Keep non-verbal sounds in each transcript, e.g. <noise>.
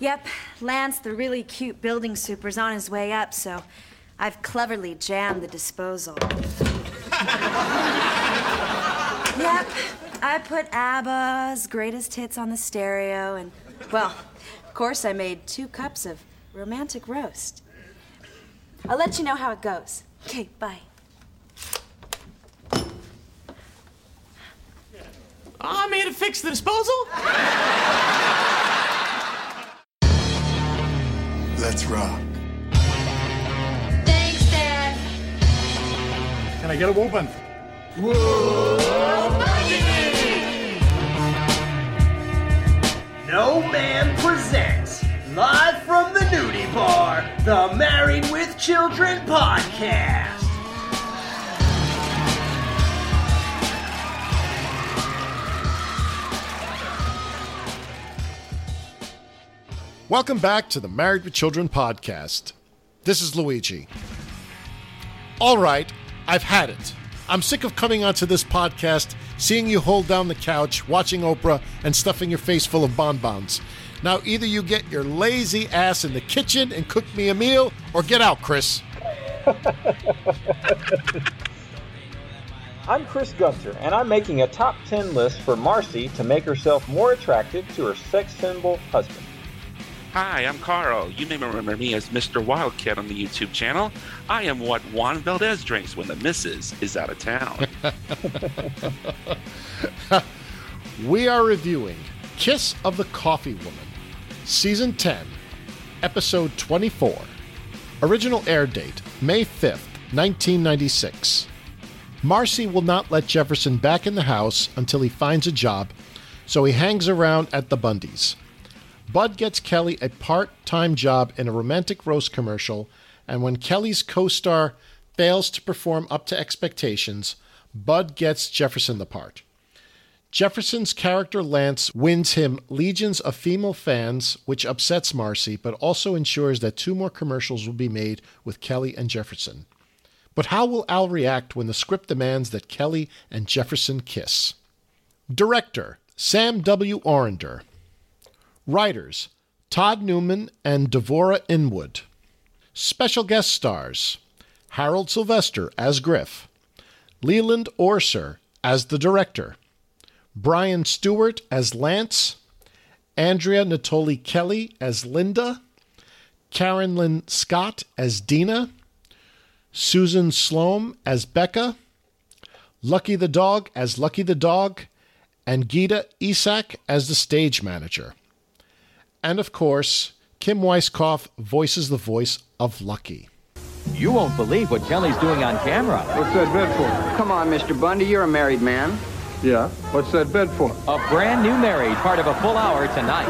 Yep, Lance, the really cute building super's on his way up, so I've cleverly jammed the disposal. <laughs> yep, I put ABBA's greatest hits on the stereo, and, well, of course, I made two cups of romantic roast. I'll let you know how it goes. Okay, bye. Ah, I'm here to fix the disposal. <laughs> Let's rock. Thanks, Dad. Can I get a open? No Man presents, live from the nudie bar, the Married with Children podcast. Welcome back to the Married with Children podcast. This is Luigi. All right, I've had it. I'm sick of coming onto this podcast, seeing you hold down the couch, watching Oprah, and stuffing your face full of bonbons. Now, either you get your lazy ass in the kitchen and cook me a meal, or get out, Chris. <laughs> I'm Chris Gunter, and I'm making a top 10 list for Marcy to make herself more attractive to her sex symbol husband. Hi, I'm Carl. You may remember me as Mr. Wildcat on the YouTube channel. I am what Juan Valdez drinks when the missus is out of town. <laughs> <laughs> We are reviewing Kiss of the Coffee Woman, Season 10, Episode 24. Original air date May 5th, 1996. Marcy will not let Jefferson back in the house until he finds a job, so he hangs around at the Bundys. Bud gets Kelly a part time job in a romantic roast commercial, and when Kelly's co star fails to perform up to expectations, Bud gets Jefferson the part. Jefferson's character Lance wins him legions of female fans, which upsets Marcy, but also ensures that two more commercials will be made with Kelly and Jefferson. But how will Al react when the script demands that Kelly and Jefferson kiss? Director Sam W. Orender. Writers Todd Newman and Devora Inwood. Special guest stars Harold Sylvester as Griff, Leland Orser as the director, Brian Stewart as Lance, Andrea Natoli Kelly as Linda, Karen Lynn Scott as Dina, Susan Sloan as Becca, Lucky the Dog as Lucky the Dog, and Gita Isak as the stage manager. And of course, Kim Weiskopf voices the voice of Lucky. You won't believe what Kelly's doing on camera. What's that bed for? Come on, Mr. Bundy, you're a married man. Yeah, what's that bed for? A brand new married, part of a full hour tonight.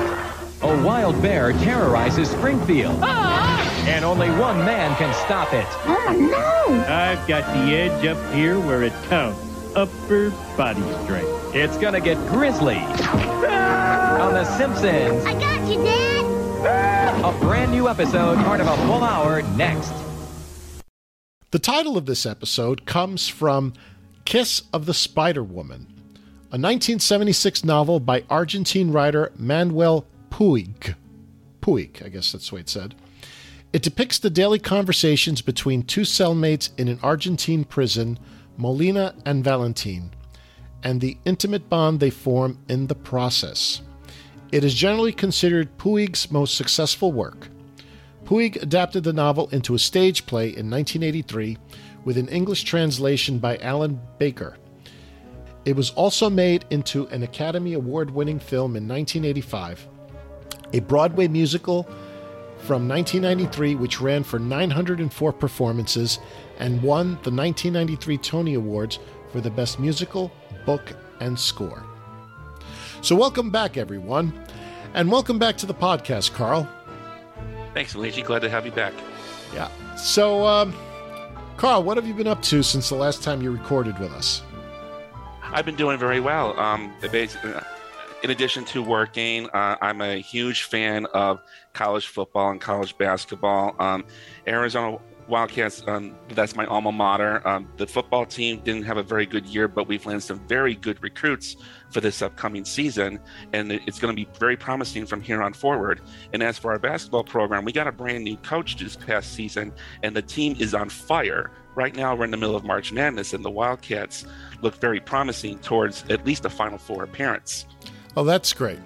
A wild bear terrorizes Springfield. Ah! And only one man can stop it. Oh, no! I've got the edge up here where it counts. Upper body strength. It's gonna get grisly. Ah! On The Simpsons, I got you, Dad. a brand new episode, part of a full hour next. The title of this episode comes from Kiss of the Spider Woman, a 1976 novel by Argentine writer Manuel Puig. Puig, I guess that's the way it's said. It depicts the daily conversations between two cellmates in an Argentine prison, Molina and Valentin, and the intimate bond they form in the process. It is generally considered Puig's most successful work. Puig adapted the novel into a stage play in 1983 with an English translation by Alan Baker. It was also made into an Academy Award winning film in 1985, a Broadway musical from 1993, which ran for 904 performances and won the 1993 Tony Awards for the Best Musical, Book, and Score. So, welcome back, everyone, and welcome back to the podcast, Carl. Thanks, Luigi. Glad to have you back. Yeah. So, um, Carl, what have you been up to since the last time you recorded with us? I've been doing very well. Um, in addition to working, uh, I'm a huge fan of college football and college basketball. Um, Arizona Wildcats, um, that's my alma mater. Um, the football team didn't have a very good year, but we've landed some very good recruits for this upcoming season, and it's going to be very promising from here on forward. And as for our basketball program, we got a brand new coach this past season, and the team is on fire. Right now, we're in the middle of March Madness, and the Wildcats look very promising towards at least a Final Four appearance. Oh, that's great.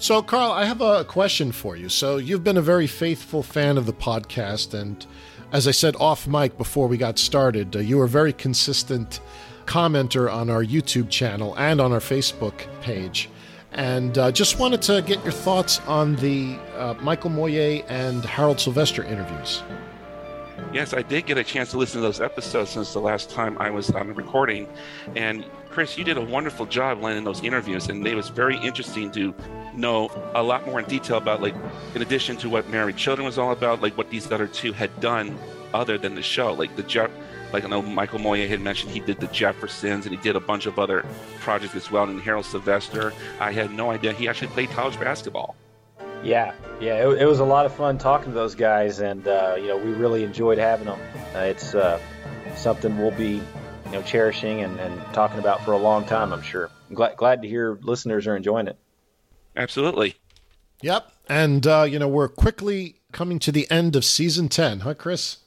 So, Carl, I have a question for you. So, you've been a very faithful fan of the podcast, and as I said off mic before we got started, uh, you were a very consistent commenter on our YouTube channel and on our Facebook page. And uh, just wanted to get your thoughts on the uh, Michael Moye and Harold Sylvester interviews. Yes, I did get a chance to listen to those episodes since the last time I was on the recording. And Chris, you did a wonderful job landing those interviews, and it was very interesting to know a lot more in detail about, like, in addition to what Married Children was all about, like what these other two had done other than the show. Like the Jeff, like I know Michael Moye had mentioned, he did the Jeffersons, and he did a bunch of other projects as well. And Harold Sylvester, I had no idea he actually played college basketball. Yeah, yeah, it, it, was a lot of fun talking to those guys, and uh, you know we really enjoyed having them. Uh, it's uh, something we'll be you know cherishing and, and, talking about for a long time. I'm sure. I'm glad glad to hear listeners are enjoying it. Absolutely. Yep, and uh, you know we're quickly coming to the end of season ten, huh, Chris?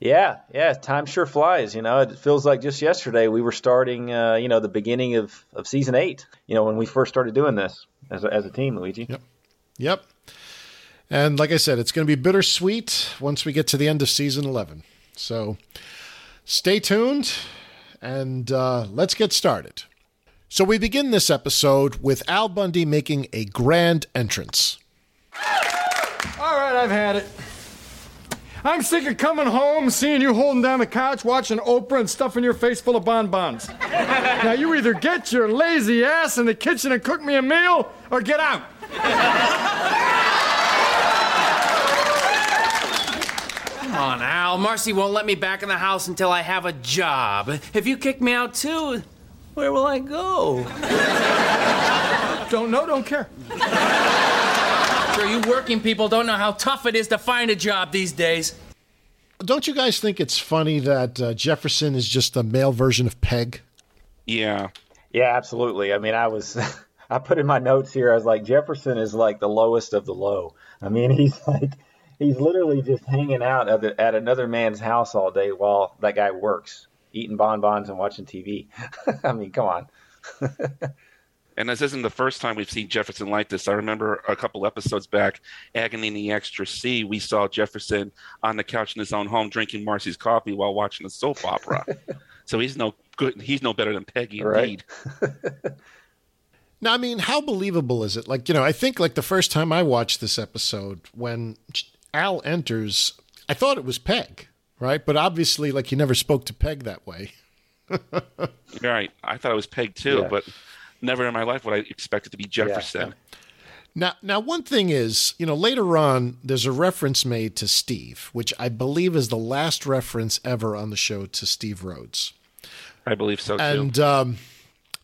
Yeah, yeah. Time sure flies. You know, it feels like just yesterday we were starting. Uh, you know, the beginning of, of season eight. You know, when we first started doing this as a, as a team, Luigi. Yep. Yep. And like I said, it's going to be bittersweet once we get to the end of season 11. So stay tuned and uh, let's get started. So we begin this episode with Al Bundy making a grand entrance. All right, I've had it. I'm sick of coming home, seeing you holding down the couch, watching Oprah, and stuffing your face full of bonbons. <laughs> now, you either get your lazy ass in the kitchen and cook me a meal, or get out. On, Al. Marcy won't let me back in the house until I have a job. If you kick me out too, where will I go? Don't know, don't care. Sure, you working people don't know how tough it is to find a job these days. Don't you guys think it's funny that uh, Jefferson is just a male version of Peg? Yeah. Yeah, absolutely. I mean, I was. <laughs> I put in my notes here. I was like, Jefferson is like the lowest of the low. I mean, <laughs> he's like, he's literally just hanging out at, the, at another man's house all day while that guy works, eating bonbons and watching TV. <laughs> I mean, come on. <laughs> and this isn't the first time we've seen Jefferson like this. I remember a couple episodes back, Agony in the Extra C, we saw Jefferson on the couch in his own home drinking Marcy's coffee while watching a soap opera. <laughs> so he's no good. He's no better than Peggy, right. indeed. Now, I mean, how believable is it? Like, you know, I think like the first time I watched this episode, when Al enters, I thought it was Peg, right? But obviously, like, he never spoke to Peg that way. <laughs> right. I thought it was Peg too, yeah. but never in my life would I expect it to be Jefferson. Yeah. Now, now, one thing is, you know, later on, there's a reference made to Steve, which I believe is the last reference ever on the show to Steve Rhodes. I believe so too. And um,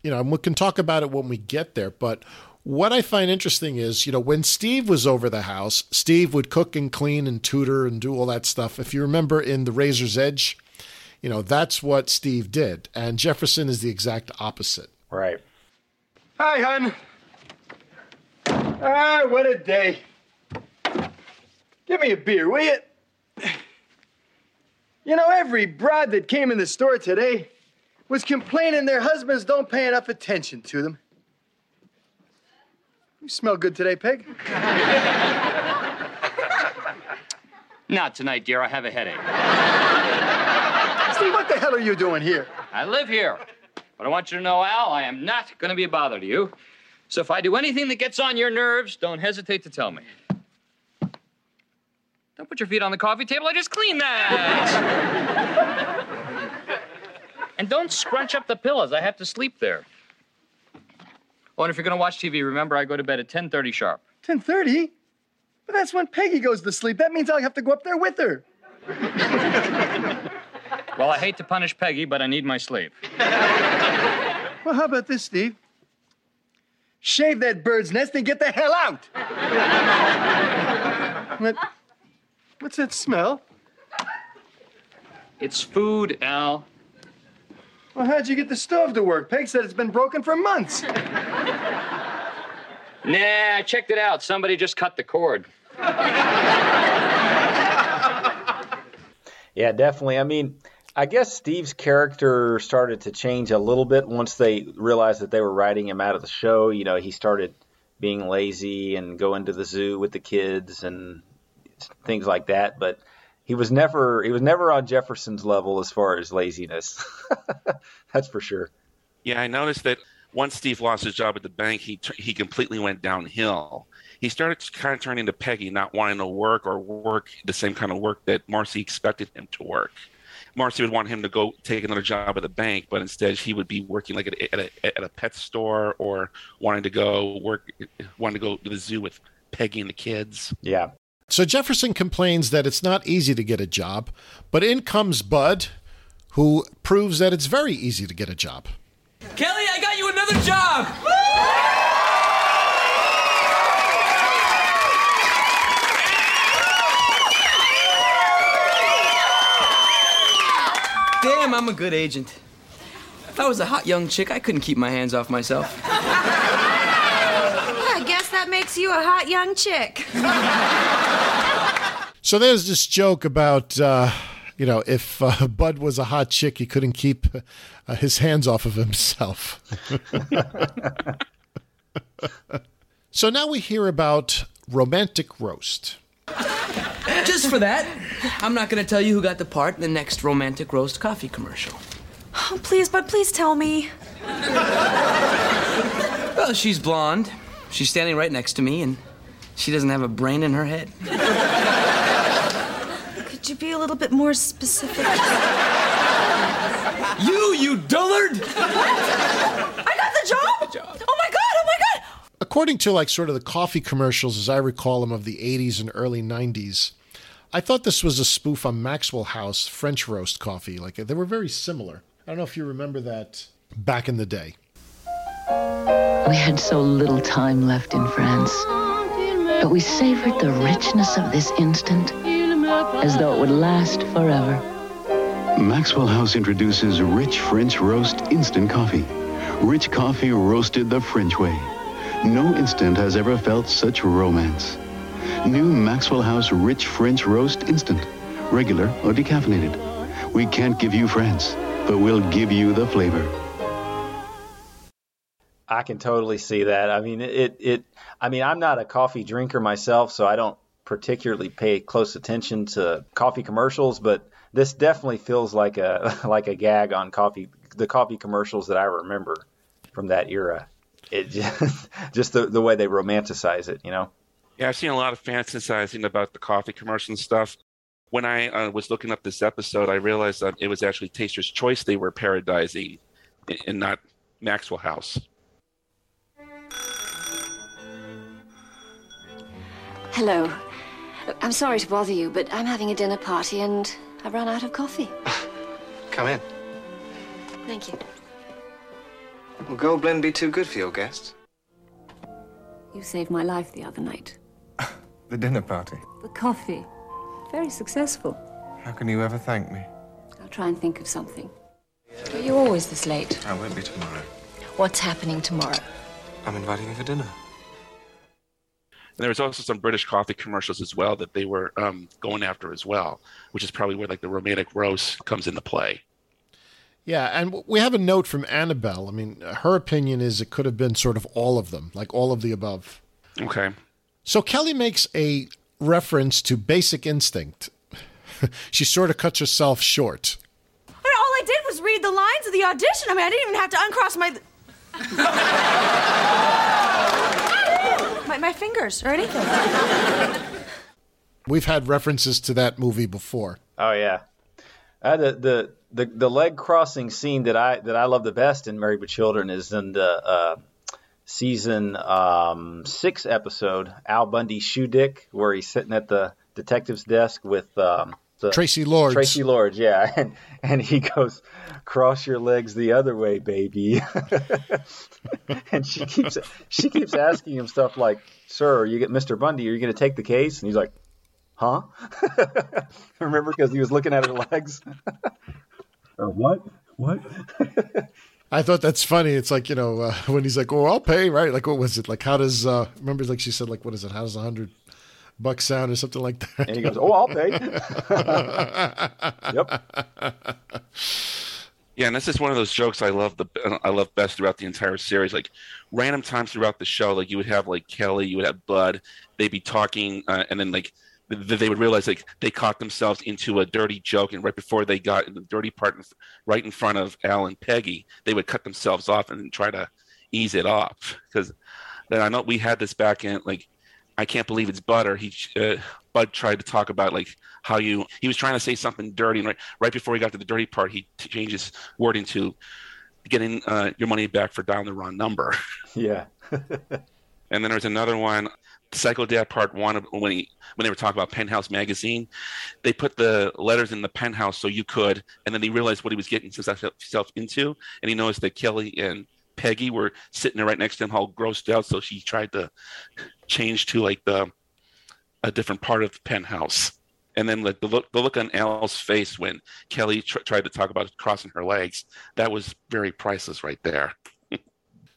you know, and we can talk about it when we get there. But what I find interesting is, you know, when Steve was over the house, Steve would cook and clean and tutor and do all that stuff. If you remember in The Razor's Edge, you know, that's what Steve did. And Jefferson is the exact opposite. Right. Hi, hon. Ah, what a day. Give me a beer, will you? You know, every broad that came in the store today was complaining their husbands don't pay enough attention to them. You smell good today, Peg. <laughs> Not tonight, dear. I have a headache. Steve, what the hell are you doing here? I live here. But I want you to know, Al, I am not going to be a bother to you. So if I do anything that gets on your nerves, don't hesitate to tell me. Don't put your feet on the coffee table. I just cleaned that. <laughs> And don't scrunch up the pillows. I have to sleep there. Oh, and if you're going to watch TV, remember I go to bed at 10:30 sharp. 10:30? But that's when Peggy goes to sleep. That means I'll have to go up there with her. <laughs> well, I hate to punish Peggy, but I need my sleep. <laughs> Well, how about this, Steve? Shave that bird's nest and get the hell out. <laughs> what? What's that smell? It's food, Al. Well, how'd you get the stove to work? Peg said it's been broken for months. <laughs> Nah, I checked it out. Somebody just cut the cord. <laughs> Yeah, definitely. I mean, I guess Steve's character started to change a little bit once they realized that they were writing him out of the show. You know, he started being lazy and going to the zoo with the kids and things like that. But he was never he was never on Jefferson's level as far as laziness. <laughs> That's for sure. Yeah, I noticed that once Steve lost his job at the bank, he he completely went downhill. He started to kind of turning to Peggy, not wanting to work or work the same kind of work that Marcy expected him to work. Marcy would want him to go take another job at the bank, but instead he would be working like at a, at a, at a pet store or wanting to go work, wanting to go to the zoo with Peggy and the kids. Yeah. So Jefferson complains that it's not easy to get a job, but in comes Bud, who proves that it's very easy to get a job. Kelly, I got you another job! Damn, I'm a good agent. If I was a hot young chick, I couldn't keep my hands off myself. I guess that makes you a hot young chick. <laughs> So there's this joke about, uh, you know, if uh, Bud was a hot chick, he couldn't keep uh, his hands off of himself. <laughs> so now we hear about romantic roast. Just for that, I'm not gonna tell you who got the part in the next romantic roast coffee commercial. Oh, please, Bud, please tell me. Well, she's blonde. She's standing right next to me, and she doesn't have a brain in her head. Could you be a little bit more specific? You, you dullard! I got the job! Oh my god, oh my god! According to like sort of the coffee commercials as I recall them of the 80s and early 90s, I thought this was a spoof on Maxwell House French roast coffee. Like they were very similar. I don't know if you remember that back in the day. We had so little time left in France, but we savored the richness of this instant as though it would last forever. Maxwell House introduces Rich French Roast Instant Coffee. Rich coffee roasted the French way. No instant has ever felt such romance. New Maxwell House Rich French Roast Instant. Regular or decaffeinated. We can't give you France, but we'll give you the flavor. I can totally see that. I mean, it, it, I mean, I'm not a coffee drinker myself, so I don't particularly pay close attention to coffee commercials, but this definitely feels like a, <laughs> like a gag on coffee, the coffee commercials that I remember from that era. It just, <laughs> just the, the way they romanticize it, you know? Yeah, I've seen a lot of fantasizing about the coffee commercial stuff. When I uh, was looking up this episode, I realized that it was actually Taster's Choice they were parodizing and not Maxwell House. Hello. I'm sorry to bother you, but I'm having a dinner party and I've run out of coffee. <laughs> Come in. Thank you. Will Gold Blend be too good for your guests? You saved my life the other night. <laughs> The dinner party. The coffee. Very successful. How can you ever thank me? I'll try and think of something. Are you always this late? I won't be tomorrow. What's happening tomorrow? I'm inviting you for dinner. And there was also some British coffee commercials as well that they were um, going after as well, which is probably where like the romantic roast comes into play. Yeah, and we have a note from Annabelle. I mean, her opinion is it could have been sort of all of them, like all of the above. Okay. So Kelly makes a reference to Basic Instinct. <laughs> she sort of cuts herself short. I mean, all I did was read the lines of the audition. I mean, I didn't even have to uncross my. <laughs> my, my fingers or anything. We've had references to that movie before. Oh yeah, uh, the the the the leg crossing scene that I that I love the best in Married with Children is in the uh, season um, six episode Al Bundy shoe dick where he's sitting at the detective's desk with um, the, Traci Lords. Traci Lords, yeah, <laughs> and <laughs> and he goes, "Cross your legs the other way, baby," <laughs> and she keeps she keeps asking him stuff like, "Sir, you get Mr. Bundy, are you going to take the case?" And he's like, huh? <laughs> Remember because he was looking at her legs. or what? What? I thought that's funny. It's like you know uh, when he's like, "Oh, I'll pay," right? Like, what was it? Like, how does? uh Remember, like she said, like, what is it? How does a hundred bucks sound or something like that? And he goes, "Oh, I'll pay." <laughs> yep. Yeah, and this is one of those jokes I love the I love best throughout the entire series. Like random times throughout the show, like you would have like Kelly, you would have Bud, they'd be talking, uh, and then like they would realize like they caught themselves into a dirty joke, and right before they got in the dirty part, right in front of Al and Peggy, they would cut themselves off and try to ease it off because then I know we had this back in like I can't believe it's butter. He uh, Bud tried to talk about like how you he was trying to say something dirty, and right right before he got to the dirty part, he t- changed his wording to getting uh, your money back for dialing the wrong number. <laughs> Yeah. <laughs> and then there's another one, Psycho Dad Part One, when he when they were talking about Penthouse magazine, they put the letters in the penthouse so you could, and then he realized what he was getting himself into, and he noticed that Kelly and Peggy were sitting there right next to him, all grossed out. So she tried to change to like the a different part of the penthouse. And then like the look, the look on Al's face when Kelly tr- tried to talk about crossing her legs, that was very priceless right there. <laughs>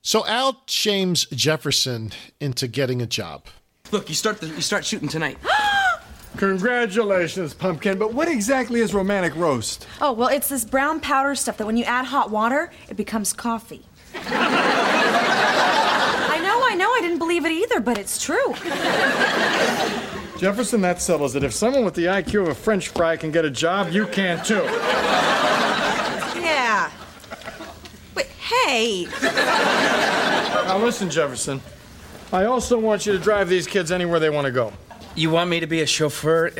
so Al shames Jefferson into getting a job. Look, you start the, you start shooting tonight. <gasps> Congratulations, Pumpkin. But what exactly is romantic roast? Oh, well, it's this brown powder stuff that when you add hot water, it becomes coffee. I know, I know, I didn't believe it either, but it's true. Jefferson, that settles it. If someone with the IQ of a French fry can get a job, you can too. Yeah. Wait, hey. Now listen, Jefferson. I also want you to drive these kids anywhere they want to go. You want me to be a chauffeur?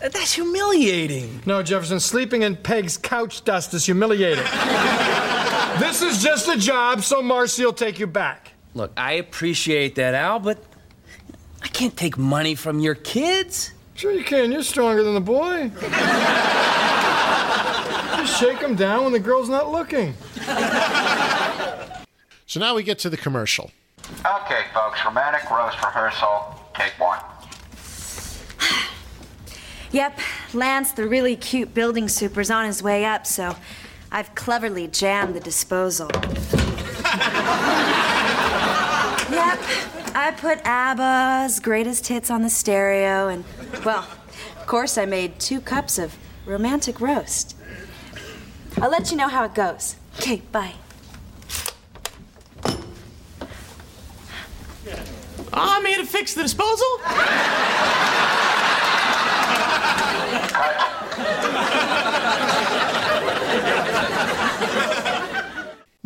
That's humiliating. No, Jefferson, sleeping in Peg's couch dust is humiliating. This is just a job, so Marcy will take you back. Look, I appreciate that, Al, but I can't take money from your kids. Sure you can. You're stronger than the boy. Just shake him down when the girl's not looking. So now we get to the commercial. Okay, folks, romantic roast rehearsal, take one. <sighs> Yep, Lance, the really cute building super's on his way up, so I've cleverly jammed the disposal. <laughs> yep, I put ABBA's greatest hits on the stereo, and, well, of course, I made two cups of romantic roast. I'll let you know how it goes. Okay, bye. Oh, I'm here to fix the disposal. <laughs>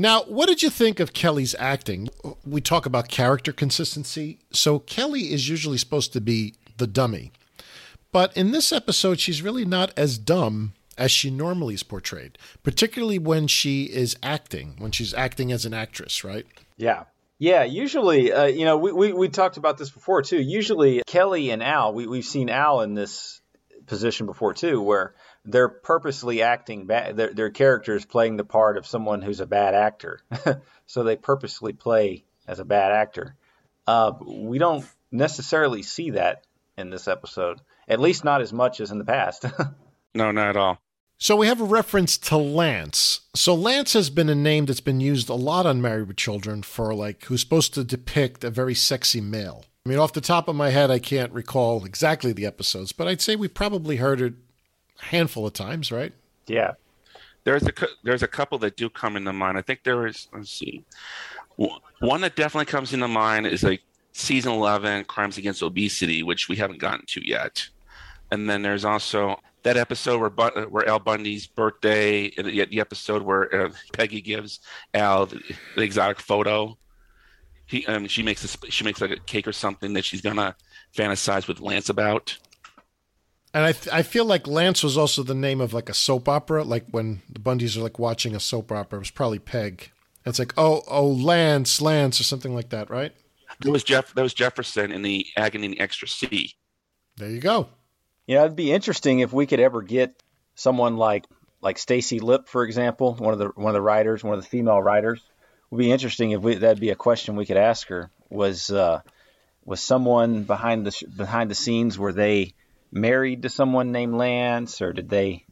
Now, what did you think of Kelly's acting? We talk about character consistency. So, Kelly is usually supposed to be the dummy. But in this episode, she's really not as dumb as she normally is portrayed, particularly when she is acting, when she's acting as an actress, right? Yeah. Yeah, usually, uh, you know, we, we, we talked about this before too. Usually, Kelly and Al, we, we've seen Al in this position before too, where they're purposely acting bad. Their, their characters playing the part of someone who's a bad actor, <laughs> so they purposely play as a bad actor. Uh, we don't necessarily see that in this episode, at least not as much as in the past. <laughs> no, not at all. So we have a reference to Lance. So Lance has been a name that's been used a lot on Married with Children for like who's supposed to depict a very sexy male. I mean, off the top of my head, I can't recall exactly the episodes, but I'd say we probably heard it a handful of times, right? Yeah. There's a there's a couple that do come into mind. I think there is. Let's see. One that definitely comes into mind is like season 11, Crimes Against Obesity, which we haven't gotten to yet. And then there's also that episode where where Al Bundy's birthday, the, the episode where uh, Peggy gives Al the, the, exotic photo. He um, she makes a, she makes like a cake or something that she's gonna fantasize with Lance about. And I th- I feel like Lance was also the name of like a soap opera. Like when the Bundys are like watching a soap opera, it was probably Peg. It's like oh oh Lance Lance or something like that, right? That was Jeff. That was Jefferson in the Agony in the Extra C. There you go. You know, it'd be interesting if we could ever get someone like like Stacie Lipp, for example, one of the one of the writers, one of the female writers. It would be interesting if we that'd be a question we could ask her. Was uh, was someone behind the behind the scenes were they married to someone named Lance, or did they,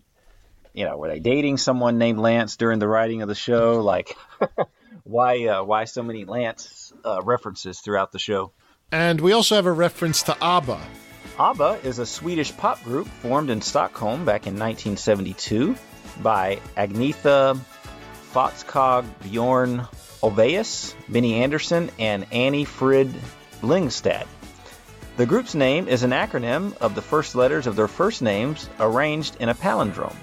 you know, were they dating someone named Lance during the writing of the show? Like, <laughs> why uh, why so many Lance uh, references throughout the show? And we also have a reference to ABBA. ABBA is a Swedish pop group formed in Stockholm back in 1972 by Agnetha Fältskog, Bjorn Ulvaeus, Benny Andersson, and Annie Frid Lingstad. The group's name is an acronym of the first letters of their first names arranged in a palindrome.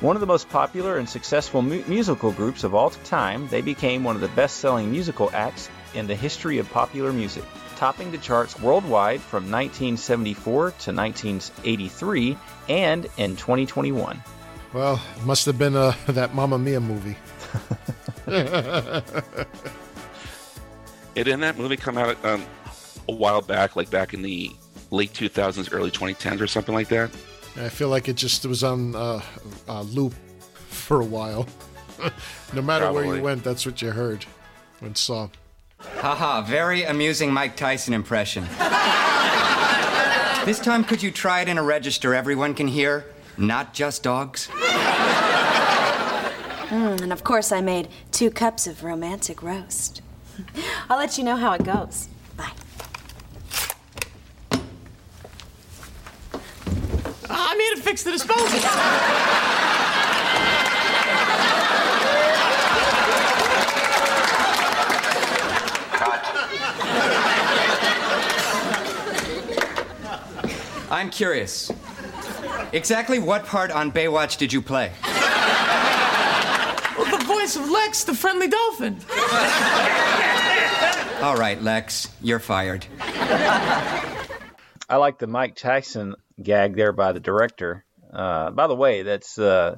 One of the most popular and successful mu- musical groups of all time, they became one of the best selling musical acts in the history of popular music, topping the charts worldwide from 1974 to 1983 and in 2021. Well, it must have been uh, <laughs> that Mamma Mia movie. <laughs> <laughs> It didn't that movie come out um, a while back, like back in the late 2000s, early 2010s, or something like that? I feel like it just was on uh, uh, loop for a while. <laughs> no matter where you went, that's what you heard and saw. Haha, very amusing Mike Tyson impression. this time, could you try it in a register everyone can hear? Not just dogs? Mm, and of course, I made two cups of romantic roast. <laughs> I'll let you know how it goes. I'm here to fix the disposal. I'm curious. Exactly what part on Baywatch did you play? the voice of Lex, the friendly dolphin. All right, Lex, you're fired. I like the Mike Tyson gag there by the director. Uh, by the way, that's uh,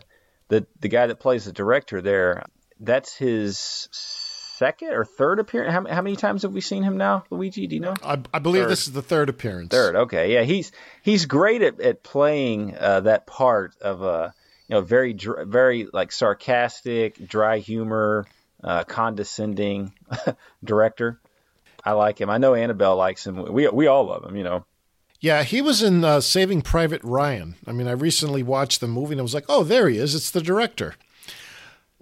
the the guy that plays the director there. That's his second or third appearance. How, how many times have we seen him now, Luigi? Do you know? I, I believe Third. this is the third appearance. Third, okay, yeah, he's he's great at, at playing uh, that part of a you know very dr- very like sarcastic, dry humor, uh, condescending <laughs> director. I like him. I know Annabelle likes him. We we all love him. You know. Yeah, he was in uh, Saving Private Ryan. I mean, I recently watched the movie and I was like, oh, there he is. It's the director.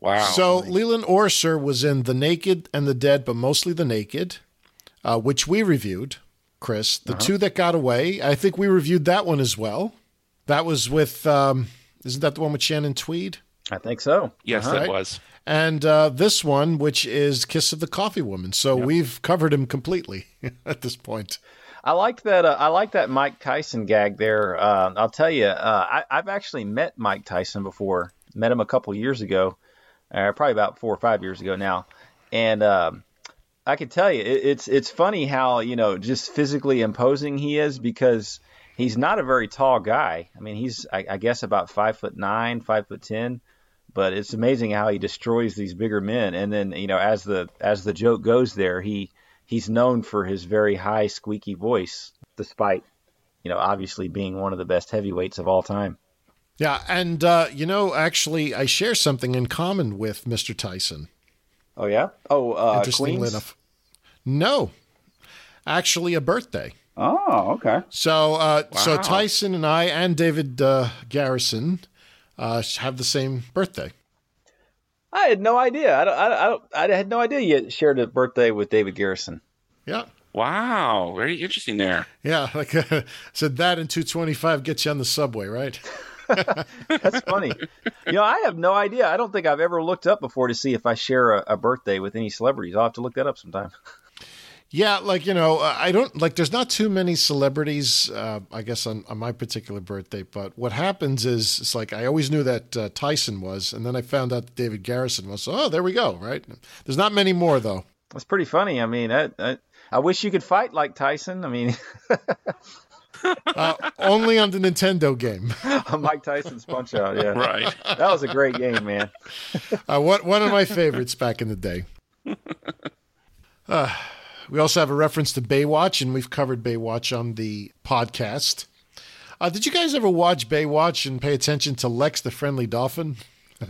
Wow. So Leland Orser was in The Naked and the Dead, but mostly The Naked, uh, which we reviewed, Chris. The Uh-huh. two that got away, I think we reviewed that one as well. That was with, um, isn't that the one with Shannon Tweed? I think so. Yes, Uh-huh. that was. And uh, this one, which is Kiss of the Coffee Woman. So we've covered him completely <laughs> at this point. I like that. Uh, I like that Mike Tyson gag there. Uh, I'll tell you, uh, I, I've actually met Mike Tyson before. Met him a couple years ago, uh, probably about four or five years ago now, and um, I can tell you, it, it's it's funny how you know just physically imposing he is because he's not a very tall guy. I mean, he's I, I guess about five foot nine, five foot ten, but it's amazing how he destroys these bigger men. And then you know, as the as the joke goes, there he he's known for his very high squeaky voice, despite you know obviously being one of the best heavyweights of all time. Yeah, and uh, you know, actually, I share something in common with Mr. Tyson. Oh yeah. Oh, uh, interestingly Queens? enough, no, actually, a birthday. Oh, okay. So, uh, so Tyson and I and David uh, Garrison uh, have the same birthday. I had no idea. I don't, I, don't, I, don't, I had no idea you shared a birthday with David Garrison. Yeah. Wow, very interesting there. Yeah, <laughs> like uh, said that in 225 gets you on the subway, right? <laughs> That's funny. you know, I have no idea. I don't think I've ever looked up before to see if I share a, a birthday with any celebrities. I'll have to look that up sometime. <laughs> Yeah, like you know, uh, I don't like. There's not too many celebrities, uh, I guess, on, on my particular birthday. But what happens is, it's like I always knew that uh, Tyson was, and then I found out that David Garrison was. So, oh, there we go. Right? There's not many more though. That's pretty funny. I mean, I, I, I wish you could fight like Tyson. I mean, <laughs> Uh, only on the Nintendo game. <laughs> Mike Tyson's Punch Out. Yeah, <laughs> Right. That was a great game, man. Uh, what one of my favorites back in the day. Uh, we also have a reference to Baywatch, and we've covered Baywatch on the podcast. Uh, did you guys ever watch Baywatch and pay attention to Lex the Friendly Dolphin? <laughs>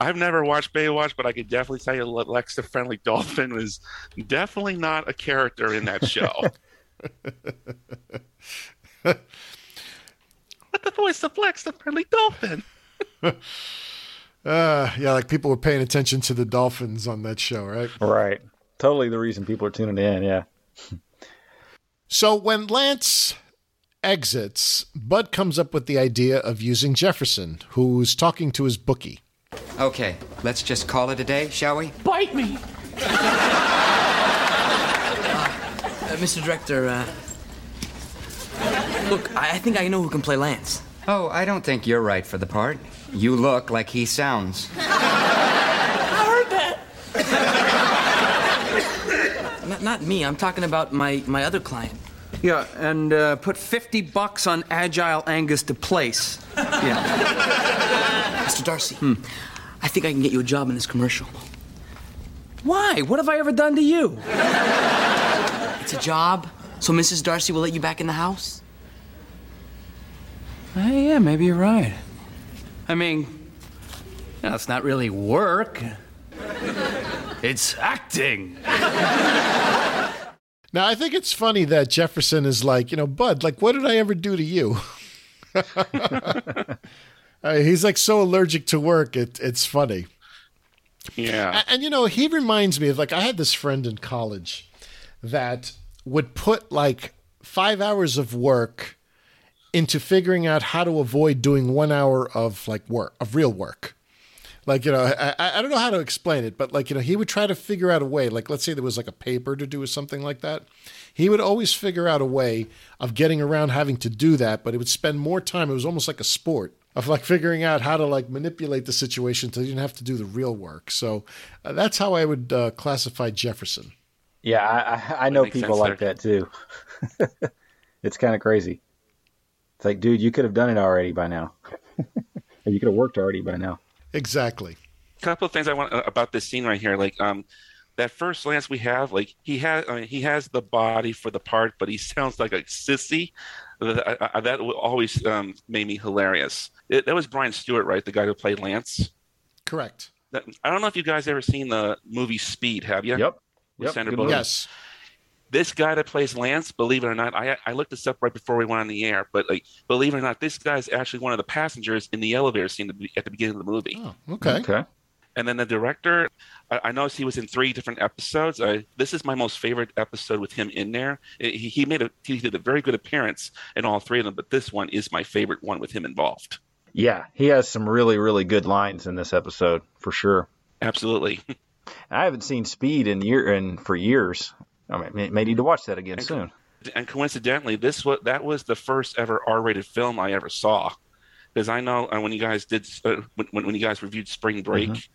I've never watched Baywatch, but I could definitely tell you Lex the Friendly Dolphin was definitely not a character in that show. <laughs> what the voice of Lex the Friendly Dolphin? <laughs> uh, yeah, like people were paying attention to the dolphins on that show, right? Right. Totally the reason people are tuning in, yeah. so when Lance exits, Bud comes up with the idea of using Jefferson, who's talking to his bookie. Okay, let's just call it a day, shall we? Bite me! Uh, Mr. Director, uh, look, I I think I know who can play Lance. Oh, I don't think you're right for the part. You look like he sounds. <laughs> I heard that. not, not me. I'm talking about my, my other client. Yeah, and uh, put 50 bucks on Agile Angus to place. Yeah. <laughs> Mr. D'Arcy, hmm. I think I can get you a job in this commercial. Why? What have I ever done to you? It's a job, so Mrs. D'Arcy will let you back in the house. Uh, yeah, maybe you're right. I mean, you know, it's not really work. It's acting. Now, I think it's funny that Jefferson is like, you know, Bud, like, what did I ever do to you? <laughs> Uh, he's like so allergic to work. It, it's funny. Yeah. And, and, you know, he reminds me of like, I had this friend in college that would put like five hours of work into figuring out how to avoid doing one hour of like work, of real work. Like, you know, I, I don't know how to explain it, but like, you know, he would try to figure out a way. Like, let's say there was like a paper to do or something like that. He would always figure out a way of getting around having to do that, but it would spend more time. It was almost like a sport of like figuring out how to like manipulate the situation so you didn't have to do the real work. So uh, that's how I would uh, classify Jefferson. Yeah, I, I, I know people like that too. <laughs> it's kind of crazy. It's like, dude, you could have done it already by now. <laughs> or you could have worked already by now. Exactly. A couple of things I want uh, about this scene right here, like um, that first Lance we have, like he has, I mean, he has the body for the part, but he sounds like a sissy. That, I, that always um, made me hilarious. It, that was Brian Stewart, right? The guy who played Lance. Correct. That, I don't know if you guys ever seen the movie Speed. Have you? Yep. With Yep, Sandra Bullock. Yes. This guy that plays Lance, believe it or not, I I looked this up right before we went on the air, but like, believe it or not, this guy's actually one of the passengers in the elevator scene at the- at the beginning of the movie. Oh, okay. Okay. And then the director, I, I noticed he was in three different episodes. I, this is my most favorite episode with him in there. It- he, he made a he did a very good appearance in all three of them, but this one is my favorite one with him involved. Yeah, he has some really, really good lines in this episode for sure. Absolutely. <laughs> I haven't seen Speed in year and for years. I mean, may, may need to watch that again soon. And coincidentally, this was that was the first ever R-rated film I ever saw. Because I know uh, when you guys did uh, when, when you guys reviewed Spring Break Mhm.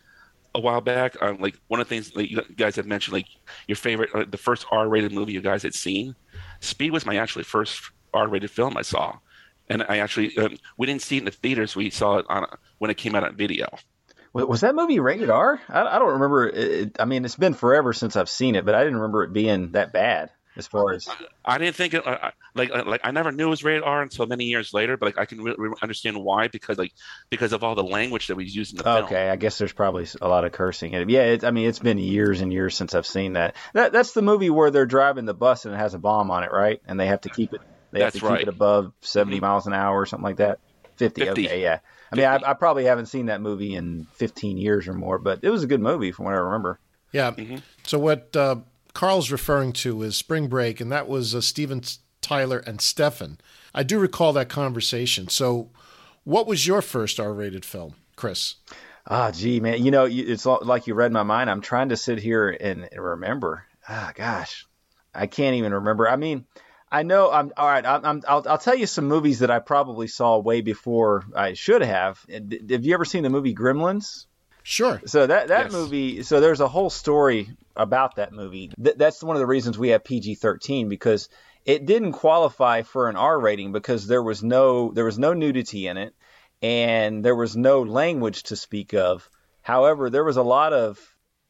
a while back, um, like one of the things that you guys had mentioned, like your favorite, uh, the first R-rated movie you guys had seen. Speed was my actually first R-rated film I saw, and I actually um, we didn't see it in the theaters. We saw it on when it came out on video. Wa- Was that movie rated R? I, I don't remember. It, I mean, it's been forever since I've seen it, but I didn't remember it being that bad as far as. I didn't think it like uh, like I never knew it was rated R until many years later, but like I can really, understand why because like because of all the language that was used in the film. Okay, I guess there's probably a lot of cursing in it. Yeah, it, I mean, it's been years and years since I've seen that. That that's the movie where they're driving the bus and it has a bomb on it, right? And they have to keep it. They have That's to keep right. it above 70 miles an hour or something like that. 50. 50. Okay, yeah. I mean, I, I probably haven't seen that movie in 15 years or more, but it was a good movie from what I remember. Yeah. Mm-hmm. So what uh, Carl's referring to is Spring Break, and that was uh, Steven Tyler and Stefan. I do recall that conversation. So, what was your first R-rated film, Chris? Ah, gee, man. You know, it's like you read my mind. I'm trying to sit here and remember. Ah, gosh, I can't even remember. I mean, I know. I'm all right. I'm, I'm, I'll, I'll tell you some movies that I probably saw way before I should have. Have you ever seen the movie Gremlins? Sure. So that that Yes. movie. So there's a whole story about that movie. Th- that's one of the reasons we have PG-13 because it didn't qualify for an R rating because there was no there was no nudity in it and there was no language to speak of. However, there was a lot of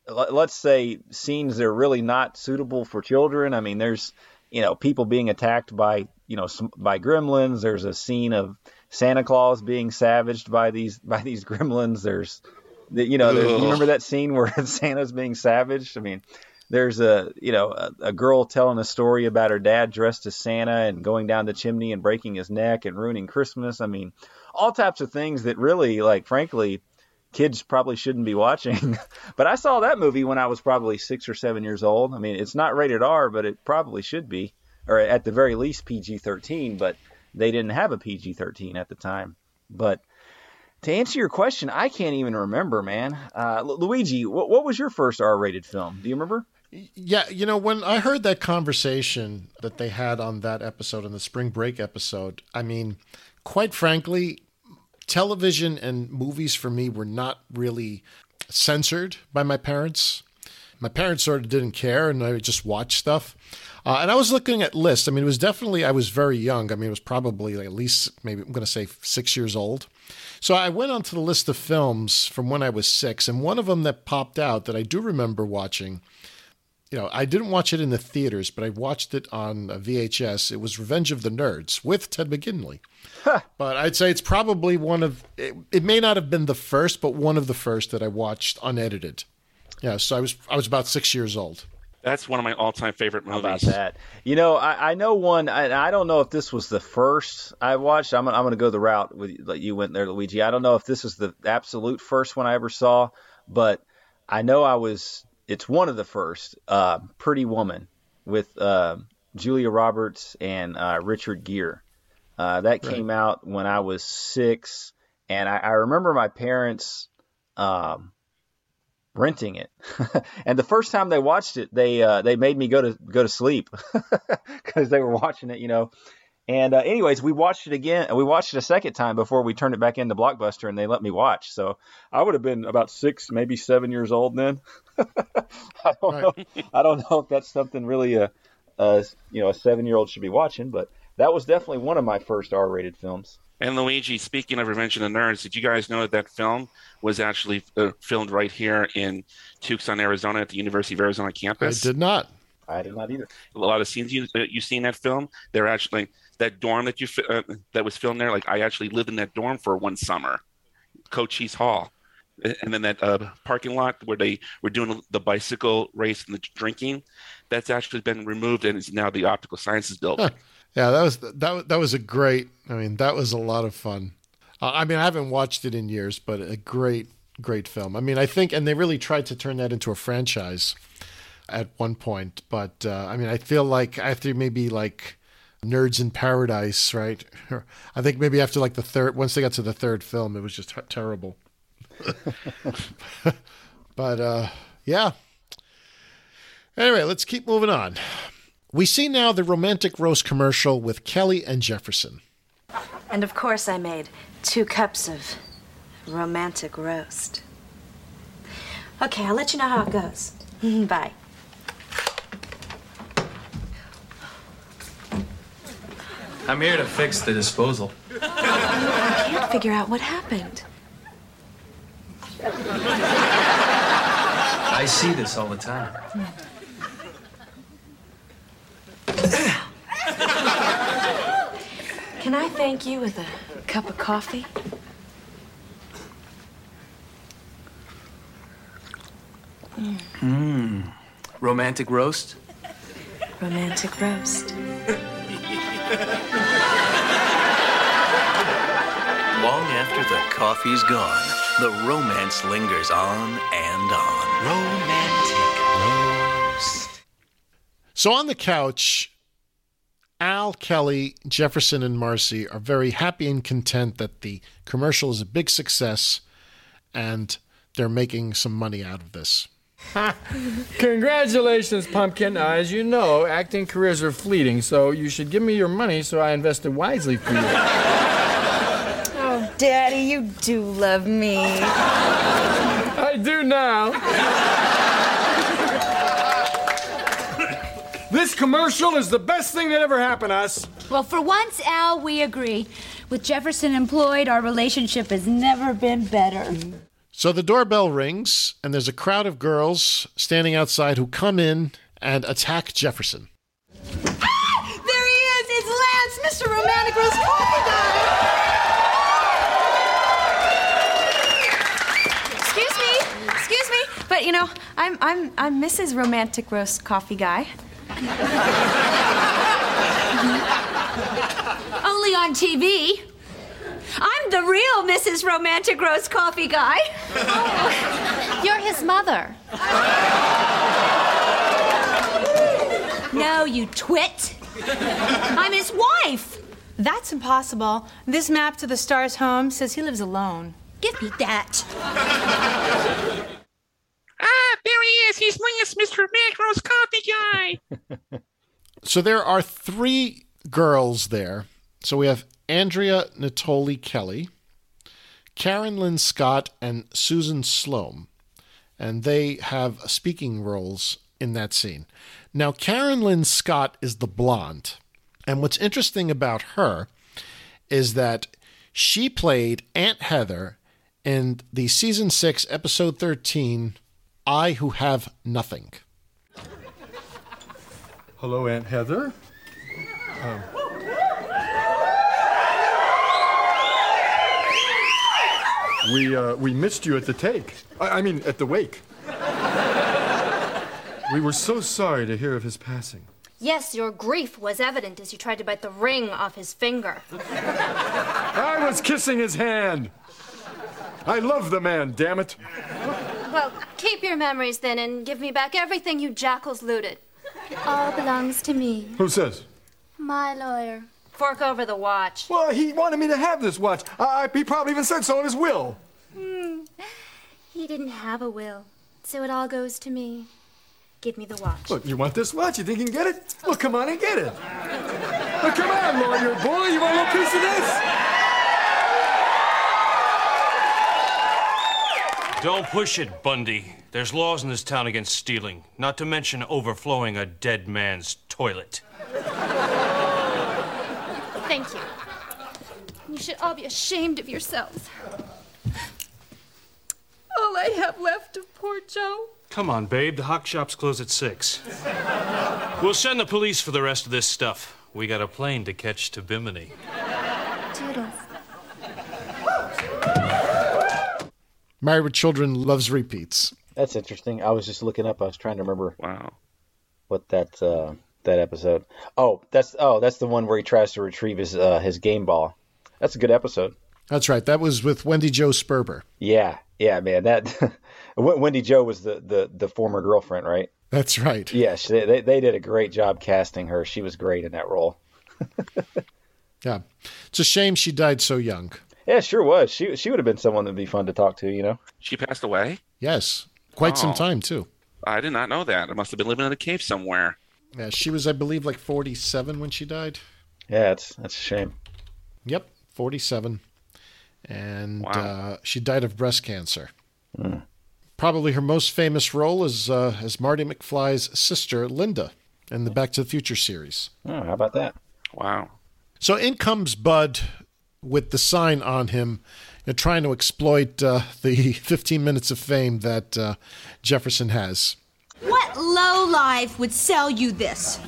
let's say scenes that are really not suitable for children. I mean, there's you know people being attacked by you know by gremlins. There's a scene of Santa Claus being savaged by these by these <laughs> gremlins. There's you know there's, you remember that scene where <laughs> Santa's being savaged. I mean. There's a you know a, a girl telling a story about her dad dressed as Santa and going down the chimney and breaking his neck and ruining Christmas. I mean, all types of things that really like frankly kids probably shouldn't be watching. <laughs> but I saw that movie when I was probably six or seven years old. I mean, it's not rated R, but it probably should be, or at the very least PG 13, but they didn't have a PG 13 at the time. But to answer your question, I can't even remember, man. Uh, Luigi, what, what was your first R rated film? Do you remember? Yeah, you know, when I heard that conversation that they had on that episode, on the spring break episode, I mean, quite frankly, television and movies for me were not really censored by my parents. My parents sort of didn't care, and I would just watch stuff. Uh, and I was looking at lists. I mean, it was definitely, I was very young. I mean, it was probably like at least, maybe I'm going to say six years old. So I went onto the list of films from when I was six, and one of them that popped out that I do remember watching you know, I didn't watch it in the theaters, but I watched it on uh, VHS. It was Revenge of the Nerds with Ted McGinley. but I'd say it's probably one of it, it may not have been the first, but one of the first that I watched unedited. Yeah, so I was I was about six years old. That's one of my all-time favorite movies. about that? You know, I, I know one. I, I don't know if this was the first I watched. I'm, gonna- I'm going to go the route with that you went there, Luigi. I don't know if this was the absolute first one I ever saw, but I know I was. It's one of the first. Uh, Pretty Woman with uh, Julia Roberts and uh, Richard Gere. Uh, that came out when I was six, and I, I remember my parents. Um, renting it. <laughs> and the first time they watched it, they uh, they made me go to go to sleep <laughs> because they were watching it, you know. And uh, anyways, we watched it again. We watched it a second time before we turned it back into Blockbuster, and they let me watch. So I would have been about six, maybe seven years old then. <laughs> I don't know. I don't know if that's something really a, a you know a seven year old should be watching, but that was definitely one of my first R rated films. And Luigi, speaking of Revenge of the Nerds, did you guys know that that film was actually uh, filmed right here in Tucson, Arizona, at the University of Arizona campus? I did not. I did not either. A lot of scenes you that you see in that film, they're actually that dorm that you uh, that was filmed there. Like I actually lived in that dorm for one summer, Cochise Hall, and then that uh, parking lot where they were doing the bicycle race and the drinking, that's actually been removed and is now the optical sciences building. Yeah, that was that that was a great. I mean, that was a lot of fun. Uh, I mean, I haven't watched it in years, but a great great film. I mean, I think, and they really tried to turn that into a franchise at one point. But uh, I mean, I feel like after maybe like Nerds in Paradise, right? <laughs> I think maybe after like the third, once they got to the third film, it was just ter- terrible. <laughs> but uh, yeah. Anyway, let's keep moving on. We see now the romantic roast commercial with Kelly and Jefferson. And of course, I made two cups of romantic roast. Okay, I'll let you know how it goes. <laughs> Bye. I'm here to fix the disposal. I can't figure out what happened. I see this all the time. Can I thank you with a cup of coffee? Mmm. Romantic roast? Romantic roast. Long after the coffee's gone, the romance lingers on and on. Romantic roast. So on the couch, Al, Kelly, Jefferson, and Marcy are very happy and content that the commercial is a big success and they're making some money out of this. <laughs> Congratulations, Pumpkin. Uh, as you know, acting careers are fleeting, so you should give me your money so I invested wisely for you. Oh, Daddy, you do love me. I do now. this commercial is the best thing that ever happened to us. Well, for once, Al, we agree. With Jefferson employed, our relationship has never been better. So the doorbell rings, and there's a crowd of girls standing outside who come in and attack Jefferson. Ah, there he is! It's Lance, Mr. Romantic Roast Coffee Guy! Excuse me, excuse me, but you know, I'm I'm I'm Mrs. Romantic Roast Coffee Guy. <laughs> Only on TV. I'm the real Mrs. Romantic Roast Coffee Guy. Oh, <laughs> You're his mother. No, you twit. I'm his wife. That's impossible. This map to the Stars home says he lives alone. Give me that. Ah, there he is. He's Lance, Mr. Macro's coffee guy. <laughs> So there are three girls there. So we have Andrea Natoli Kelly, Karen Lynn Scott, and Susan Sloan. And they have speaking roles in that scene. Now, Karen Lynn Scott is the blonde. And what's interesting about her is that she played Aunt Heather in the season 6, episode 13, I Who Have Nothing. Hello, Aunt Heather. Um, we uh, we missed you at the take. I, I mean, at the wake. we were so sorry to hear of his passing. Yes, your grief was evident as you tried to bite the ring off his finger. I was kissing his hand. I love the man, damn it. Well, keep your memories then and give me back everything you jackals looted. It All belongs to me. Who says? My lawyer. Fork over the watch. Well, he wanted me to have this watch. I, he probably even said so in his will. Hmm. He didn't have a will, so it all goes to me. Give me the watch. Look, you want this watch? You think you can get it? Well, come on and get it. Well, come on, lawyer boy. You want a little piece of this? Don't push it, Bundy. There's laws in this town against stealing, not to mention overflowing a dead man's toilet. Thank you. You should all be ashamed of yourselves. All I have left of poor Joe. Come on, babe. The hock shop's closed at six. We'll send the police for the rest of this stuff. We got a plane to catch to Bimini. Toodles. Married with Children loves repeats. That's interesting. I was just looking up. I was trying to remember. Wow. What that uh, that episode? Oh, that's oh, that's the one where he tries to retrieve his uh, his game ball. That's a good episode. That's right. That was with Wendy Jo Sperber. Yeah, yeah, man. That <laughs> Wendy Jo was the, the the former girlfriend, right? That's right. Yes, they, they they did a great job casting her. She was great in that role. <laughs> Yeah. It's a shame she died so young. Yeah, sure was. She she would have been someone that'd be fun to talk to. You know. She passed away? Yes. Quite some Oh. time, too. I did not know that. I must have been living in a cave somewhere. Yeah, she was, I believe, like 47 when she died. Yeah, that's that's a shame. Yep, 47. And Wow. uh, she died of breast cancer. Probably her most famous role is uh, as Marty McFly's sister, Linda, in the Back to the Future series. Oh, how about that? Wow. So in comes Bud with the sign on him, you know, trying to exploit uh, the <laughs> 15 minutes of fame that uh, Jefferson has. What low life would sell you this?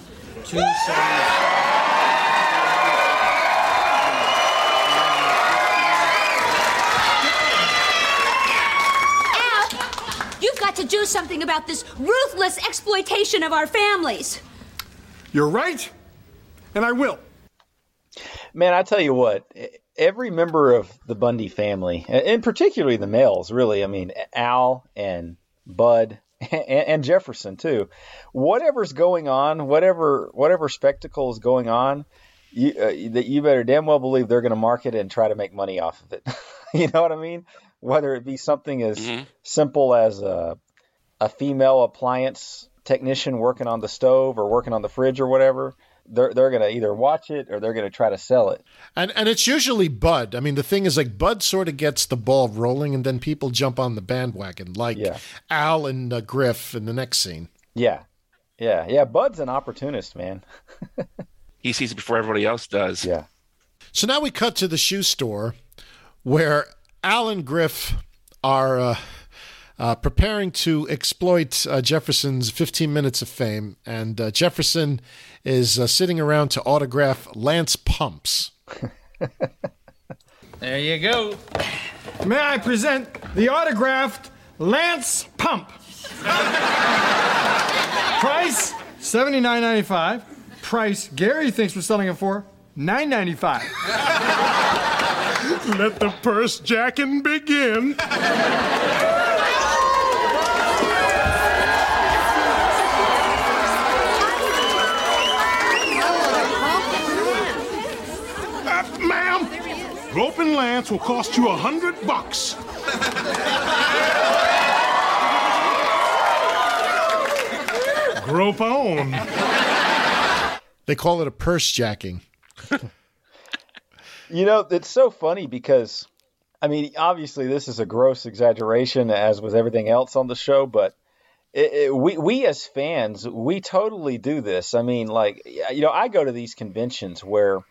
Al, you've got to do something about this ruthless exploitation of our families. You're right, and I will. Man, I tell you what, every member of the Bundy family, and particularly the males, really, I mean, Al and Bud <laughs> and, and Jefferson too, whatever's going on, whatever whatever spectacle is going on, you, uh, that you better damn well believe they're going to market it and try to make money off of it. <laughs> you know what I mean? Whether it be something as simple as a a female appliance technician working on the stove or working on the fridge or whatever, they're they're going to either watch it or they're going to try to sell it. And and it's usually Bud. I mean, the thing is, like Bud sort of gets the ball rolling, and then people jump on the bandwagon, like Al and uh, Griff in the next scene. Yeah, yeah, yeah. Bud's an opportunist, man. <laughs> He sees it before everybody else does. Yeah. So now we cut to the shoe store, where Al and Griff are uh, uh, preparing to exploit uh, Jefferson's 15 minutes of fame. And uh, Jefferson is uh, sitting around to autograph Lance Pumps. <laughs> There you go. May I present the autographed Lance Pump? <laughs> Price seventy-nine ninety-five. Price Gary thinks we're selling it for nine ninety-five. <laughs> Let the purse jacking begin. Uh, ma'am, roping will cost you a hundred bucks. Grope on. They call it a purse jacking. You know, it's so funny because, I mean, obviously this is a gross exaggeration, as with everything else on the show, but it, it, we we as fans, we totally do this. I mean, like, you know, I go to these conventions where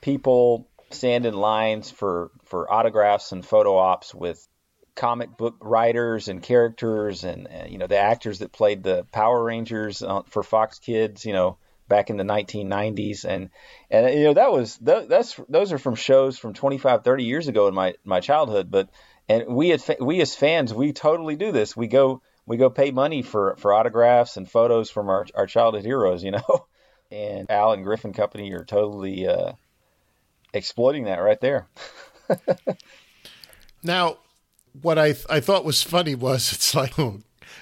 people stand in lines for for autographs and photo ops with comic book writers and characters and, uh, you know the actors that played the Power Rangers uh, for Fox Kids, you know, back in the 1990s and and you know that was that, that's those are from shows from 25 30 years ago in my my childhood. But and we as we as fans we totally do this. We go we go pay money for for autographs and photos from our our childhood heroes you know? <laughs> And Al and Griffin Company are totally uh, exploiting that right there <laughs> Now, what I th- I thought was funny was <laughs> it's like oh,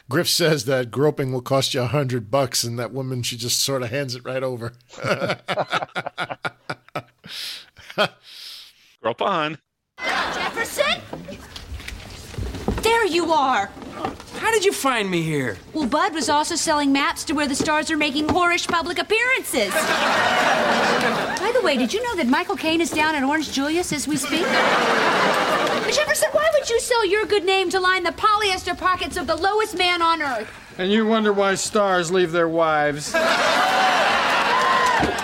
Griff says that groping will cost you a hundred bucks, and that woman she just sort of hands it right over. <laughs> Grope on. Jefferson? There you are. How did you find me here? Well, Bud was also selling maps to where the stars are making whorish public appearances. By the way, did you know that Michael Caine is down at Orange Julius as we speak? Jefferson, why would you sell your good name to line the polyester pockets of the lowest man on earth? And you wonder why stars leave their wives.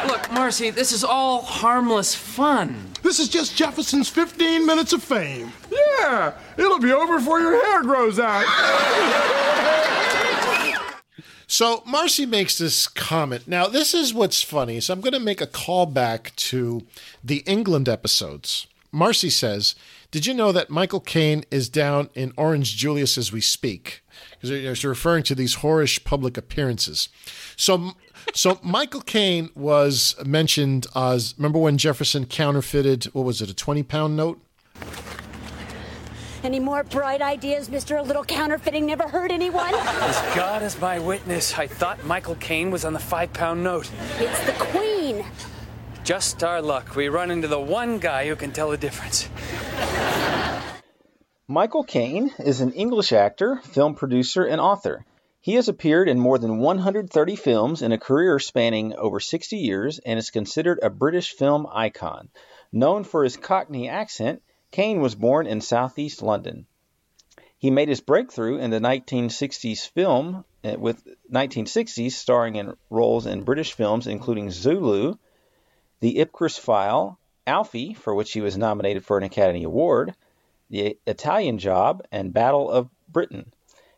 Look, Marcy, this is all harmless fun. This is just Jefferson's 15 minutes of fame. Yeah, it'll be over before your hair grows out. So Marcy makes this comment. Now, this is what's funny. So I'm going to make a callback to the England episodes. Marcy says, "Did you know that Michael Caine is down in Orange Julius as we speak?" Because they're referring to these whorish public appearances. So, so Michael Caine was mentioned as. Remember when Jefferson counterfeited what was it, a twenty pound note? Any more bright ideas, Mr. A Little Counterfeiting Never Hurt Anyone? As God is my witness, I thought Michael Caine was on the five pound note. It's the Queen. Just our luck. We run into the one guy who can tell the difference. Michael Caine is an English actor, film producer, and author. He has appeared in more than 130 films in a career spanning over 60 years and is considered a British film icon. Known for his Cockney accent, Caine was born in southeast London. He made his breakthrough in the 1960s film uh, with 1960s starring in roles in British films including Zulu, The Ipcress File, Alfie, for which he was nominated for an Academy Award, The Italian Job, and Battle of Britain.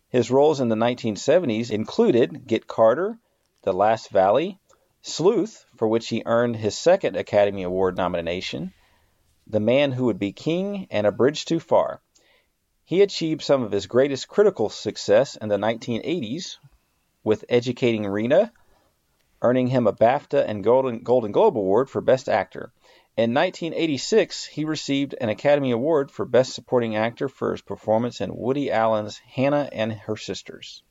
His roles in the 1970s included Get Carter, The Last Valley, Sleuth, for which he earned his second Academy Award nomination, The Man Who Would Be King, and A Bridge Too Far. He achieved some of his greatest critical success in the 1980s with Educating Rita, earning him a BAFTA and Golden, Golden Globe Award for Best Actor. In 1986, he received an Academy Award for Best Supporting Actor for his performance in Woody Allen's Hannah and Her Sisters.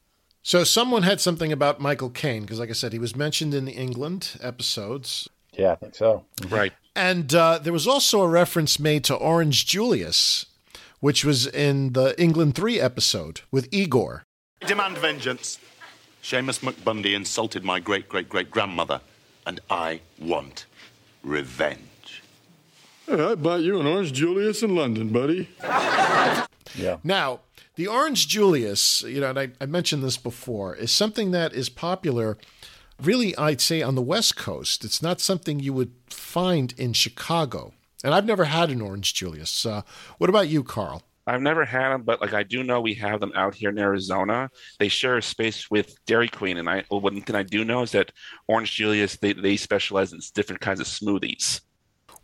So someone had something about Michael Caine because, like I said, he was mentioned in the England episodes. Yeah, I think so. Right. And uh, there was also a reference made to Orange Julius, which was in the England 3 episode with Igor. I demand vengeance. Seamus McBundy insulted my great great great grandmother, and I want revenge. I bought you an Orange Julius in London, buddy. <laughs> Yeah. Now, the Orange Julius, you know, and I, I mentioned this before, is something that is popular, really, I'd say, on the West Coast. It's not something you would find in Chicago. And I've never had an Orange Julius. Uh, what about you, Carl? I've never had them, but like I do know we have them out here in Arizona. They share a space with Dairy Queen, and I well, one thing I do know is that Orange Julius they they specialize in different kinds of smoothies.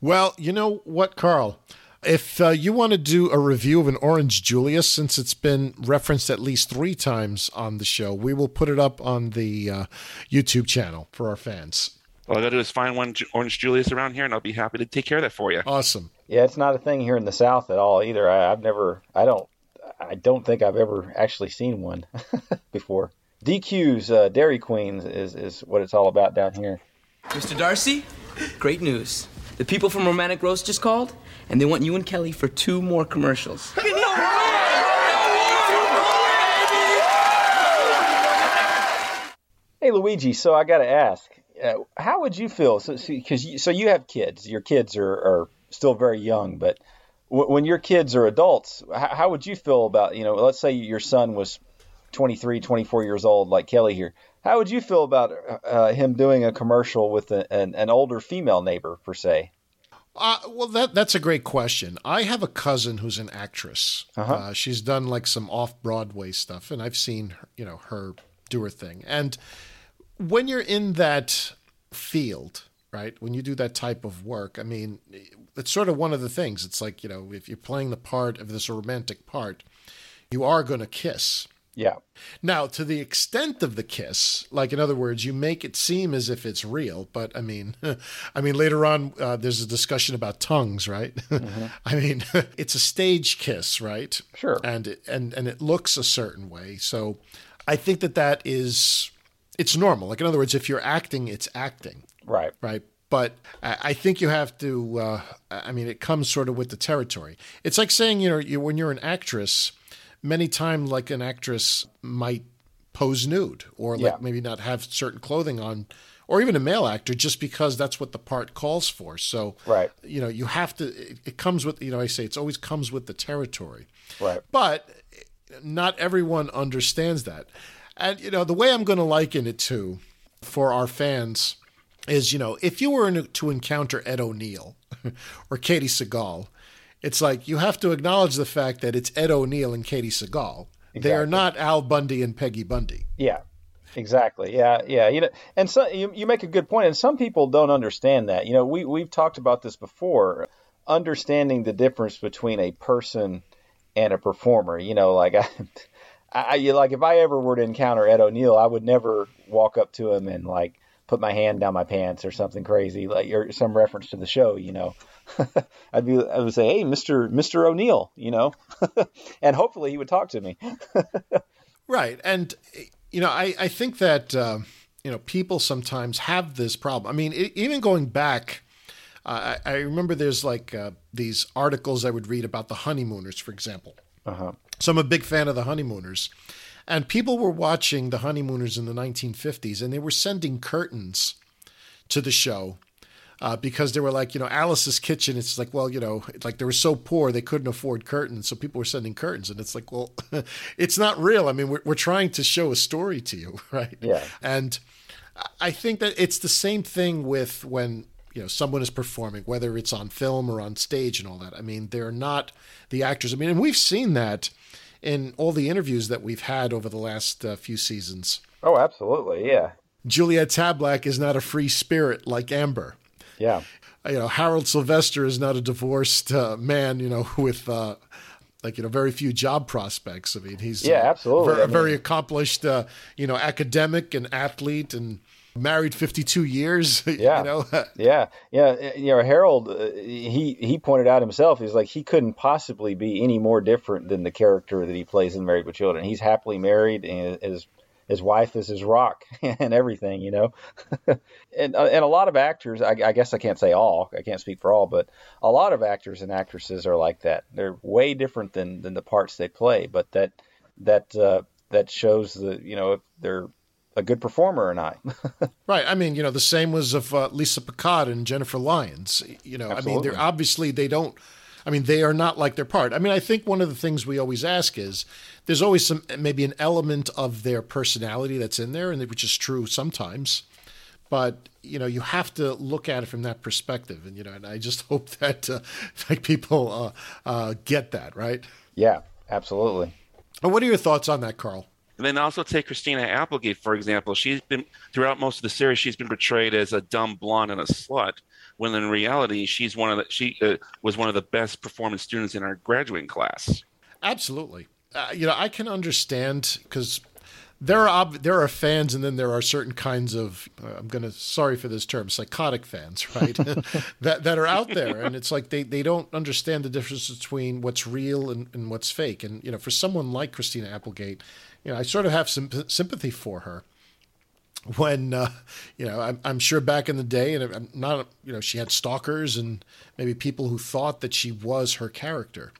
Well, you know what, Carl? If uh, you want to do a review of an Orange Julius, since it's been referenced at least three times on the show, we will put it up on the uh, YouTube channel for our fans. All I gotta do is find one Orange Julius around here, and I'll be happy to take care of that for you. Awesome. Yeah, it's not a thing here in the South at all either. I, I've never, I don't, I don't think I've ever actually seen one <laughs> before. DQ's uh, Dairy Queens is is what it's all about down here. Mr. D'Arcy, great news. The people from Romantic Roast just called, and they want you and Kelly for two more commercials. <laughs> Hey Luigi, so I got to ask, uh, how would you feel? So, because you, so you have kids, your kids are, are still very young, but w- when your kids are adults, how, how would you feel about you know? Let's say your son was 23, 24 years old, like Kelly here. How would you feel about uh, him doing a commercial with a, an, an older female neighbor per se? Uh, well, that that's a great question. I have a cousin who's an actress. Uh-huh. Uh, she's done like some off Broadway stuff, and I've seen you know her do her thing. And when you're in that field, right? When you do that type of work, I mean, it's sort of one of the things. It's like you know, if you're playing the part of this romantic part, you are going to kiss. Yeah. Now, to the extent of the kiss, like in other words, you make it seem as if it's real, but I mean, <laughs> I mean, later on, uh, there's a discussion about tongues, right? <laughs> I mean, <laughs> it's a stage kiss, right? Sure. And it, and and it looks a certain way, so I think that that is it's normal. Like in other words, if you're acting, it's acting, Right. right? But I I think you have to. Uh, I mean, it comes sort of with the territory. It's like saying, you know, you, when you're an actress, many times, like an actress might pose nude or like Yeah. maybe not have certain clothing on, or even a male actor, just because that's what the part calls for. So, Right. you know, you have to. It, it comes with, you know, I say it's always comes with the territory. Right. But not everyone understands that. And, you know, the way I'm going to liken it to for our fans is, you know, if you were in, to encounter Ed O'Neill <laughs> or Katey Sagal, it's like you have to acknowledge the fact that it's Ed O'Neill and Katey Sagal. They are not Al Bundy and Peggy Bundy. Yeah, exactly. Yeah, yeah. You know, and so you, you make a good point, and some people don't understand that. You know, we we've talked about this before. Understanding the difference between a person and a performer. You know, like <laughs> I, I I- you- like if I ever were to encounter Ed O'Neill, I would never walk up to him and like put my hand down my pants or something crazy, like or some reference to the show. You know, <laughs> I'd be I would say, hey, Mister Mister O'Neill. You know, <laughs> and hopefully he would talk to me. <laughs> Right. And, you know, I, I think that, uh, you know, people sometimes have this problem. I mean, e even going back, uh, I, I remember there's like uh, these articles I would read about the honeymooners, for example. Uh-huh. So I'm a big fan of the honeymooners. And people were watching the honeymooners in the 1950s and they were sending curtains to the show uh, because they were like, you know, Alice's Kitchen. It's like, well, you know, like they were so poor they couldn't afford curtains, so people were sending curtains, and it's like, well, <laughs> it's not real. I mean, we're we're trying to show a story to you, <laughs> right? Yeah. And I think that it's the same thing with when you know someone is performing, whether it's on film or on stage and all that. I mean, they're not the actors. I mean, and we've seen that in all the interviews that we've had over the last uh, few seasons. Oh, absolutely. Yeah. Juliet Tablak is not a free spirit like Amber. Yeah. You know, Harold Sylvester is not a divorced uh, man, you know, <laughs> with uh, like, you know, very few job prospects. I mean, he's Yeah, absolutely. ver- I mean- very accomplished, uh, you know, academic and athlete and married 52 years. <laughs> Yeah. You know, <laughs> yeah, yeah. You know, Harold, uh, he he pointed out himself. He's like he couldn't possibly be any more different than the character that he plays in Married with Children. He's happily married, and his his wife is his rock <laughs> and everything. You know, and uh, and a lot of actors. I, I guess I can't say all. I can't speak for all, but a lot of actors and actresses are like that. They're way different than than the parts they play, but that that uh, that shows the you know if they're a good performer or not. <laughs> Right. I mean, you know, the same was of uh, Lisa Picard and Jennifer Lyons. You know, I mean, they're obviously they don't. I mean, they are not like their part. I mean, I think one of the things we always ask is there's always some maybe an element of their personality that's in there, and which is true sometimes. But you know, you have to look at it from that perspective, and you know, and I just <laughs> hope that uh, like people uh, uh, get that right. Yeah, absolutely. And what are your thoughts on that, Carl? And then also take Christina Applegate, for example. She's been, throughout most of the series, she's been portrayed as a dumb blonde and a slut, when in reality, she's one of the, she uh, was one of the best performing students in our graduating class. Absolutely. Uh, you know, I can understand because there are there are fans, and then there are certain kinds of uh, I'm going to sorry for this term, psychotic fans, <laughs> right? <laughs> that that are out there, and it's like they they don't understand the difference between what's real and, and what's fake. And you know, for someone like Christina Applegate, you know, I sort of have some sympathy for her when uh, you know I'm, I'm, sure back in the day and I'm not you know she had stalkers and maybe people who thought that she was her character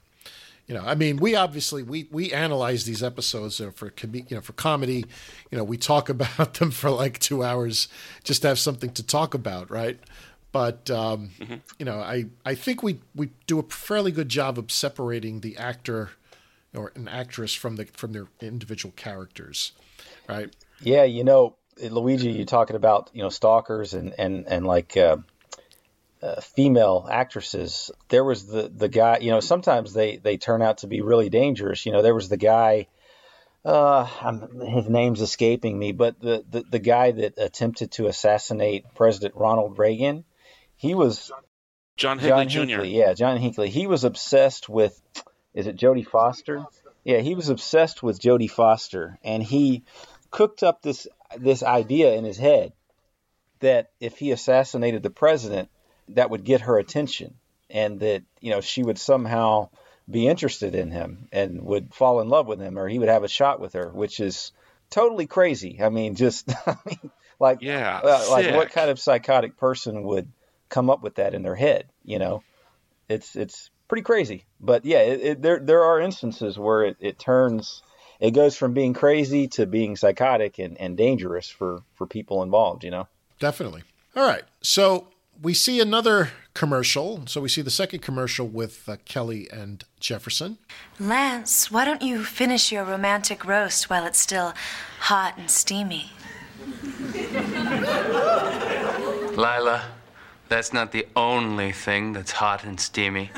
you know, I mean, we obviously we we analyze these episodes for com- you know for comedy. You know, we talk <laughs> about them for like two hours just to have something to talk about, right? But um, mm-hmm. you know, I I think we we do a fairly good job of separating the actor or an actress from the from their individual characters, right? Yeah, you know, Luigi, you're talking about you know stalkers and and and like. Uh, uh, female actresses. There was the the guy. You know, sometimes they they turn out to be really dangerous. You know, there was the guy. Uh, I'm, his name's escaping me, but the, the the guy that attempted to assassinate President Ronald Reagan, he was John Hinckley John Jr. Yeah, John Hinckley. He was obsessed with. Is it Jodie Foster? Yeah, he was obsessed with Jodie Foster, and he cooked up this this idea in his head that if he assassinated the president, that would get her attention and that you know she would somehow be interested in him and would fall in love with him or he would have a shot with her which is totally crazy. I mean just <laughs> I mean, like yeah uh, like what kind of psychotic person would come up with that in their head you know? It's it's pretty crazy. But yeah it, it, there there are instances where it, it turns it goes from being crazy to being psychotic and, and dangerous for for people involved you know? Definitely. All right. So we see another commercial. So we see the second commercial with uh, Kelly and Jefferson. Lance, why don't you finish your romantic roast while it's still hot and steamy? Lila, that's not the only thing that's hot and steamy.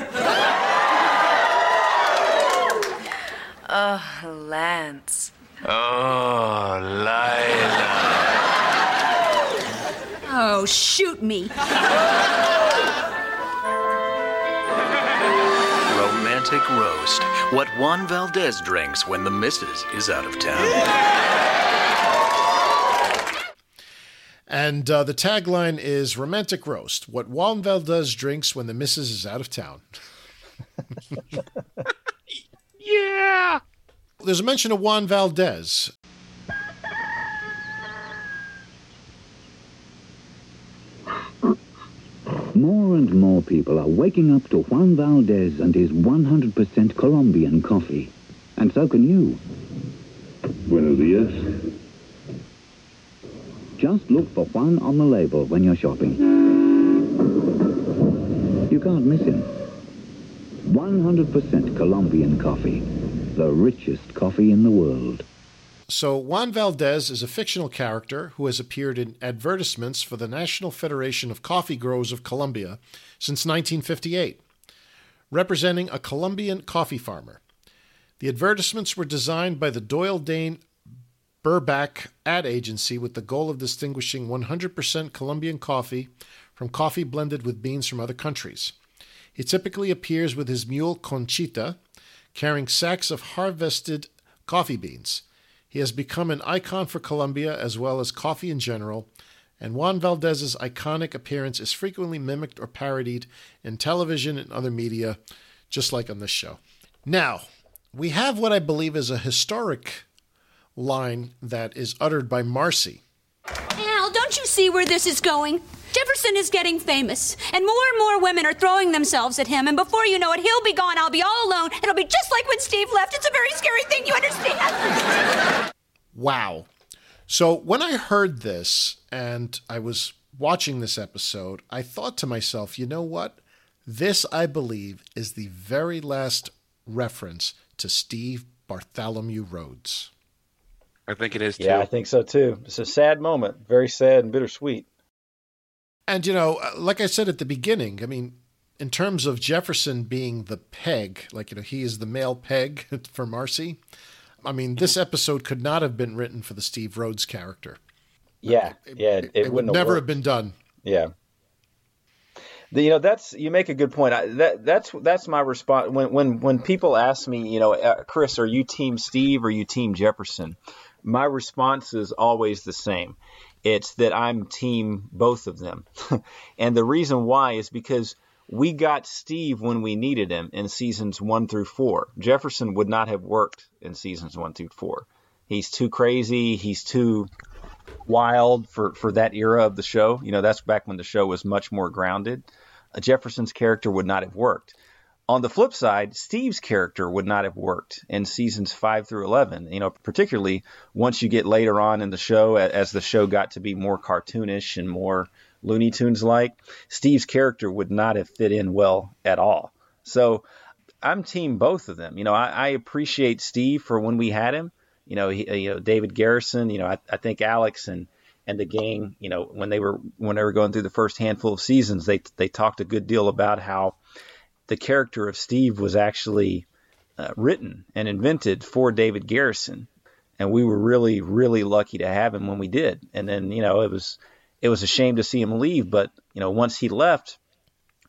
Oh, Lance. Oh, Lila. Oh, shoot me. Romantic roast. What Juan Valdez drinks when the missus is out of town. And uh, the tagline is Romantic Roast. What Juan Valdez drinks when the missus is out of town. <laughs> yeah. There's a mention of Juan Valdez. More and more people are waking up to Juan Valdez and his 100% Colombian coffee. And so can you. Buenos dias. Just look for Juan on the label when you're shopping. You can't miss him. 100% Colombian coffee. The richest coffee in the world. So, Juan Valdez is a fictional character who has appeared in advertisements for the National Federation of Coffee Growers of Colombia since 1958, representing a Colombian coffee farmer. The advertisements were designed by the Doyle Dane Bernbach ad agency with the goal of distinguishing 100% Colombian coffee from coffee blended with beans from other countries. He typically appears with his mule Conchita, carrying sacks of harvested coffee beans. He has become an icon for Colombia as well as coffee in general, and Juan Valdez's iconic appearance is frequently mimicked or parodied in television and other media, just like on this show. Now, we have what I believe is a historic line that is uttered by Marcy. Al, don't you see where this is going? Jefferson is getting famous, and more and more women are throwing themselves at him, and before you know it, he'll be gone, I'll be all alone, it'll be just like when Steve left. It's a very scary thing, you understand? wow. So when I heard this and I was watching this episode, I thought to myself, you know what? This, I believe, is the very last reference to Steve Bartholomew Rhodes. I think it is too. Yeah, I think so too. It's a sad moment, very sad and bittersweet. And, you know, uh, like I said at the beginning, I mean, in terms of Jefferson being the peg, like you know, he is the male peg <laughs> for Marcy. I mean, this episode could not have been written for the Steve Rhodes character. Yeah, yeah, it, It, would wouldn't never worked. have been done. Yeah. The- you know that's you make a good point. I, that that's that's my response when when when people ask me, you know, uh, Chris, are you team Steve or you team Jefferson? My response is always the same. It's that I'm team both of them. <laughs> and the reason why is because we got Steve when we needed him in seasons 1 through 4. Jefferson would not have worked in seasons 1 through 4. He's too crazy, he's too wild for, for that era of the show. You know, that's back when the show was much more grounded. Uh, Jefferson's character would not have worked. On the flip side, Steve's character would not have worked in seasons 5 through 11. You know, particularly once you get later on in the show, as the show got to be more cartoonish and more Looney Tunes like, Steve's character would not have fit in well at all. So I'm team both of them. You know, I, I appreciate Steve for when we had him. You know, he, uh, you know David Garrison. You know, I, I think Alex and and the gang. You know, when they were when they were going through the first handful of seasons, they they talked a good deal about how the character of Steve was actually uh, written and invented for David Garrison, and we were really really lucky to have him when we did. And then you know it was it was a shame to see him leave, but you know once he left,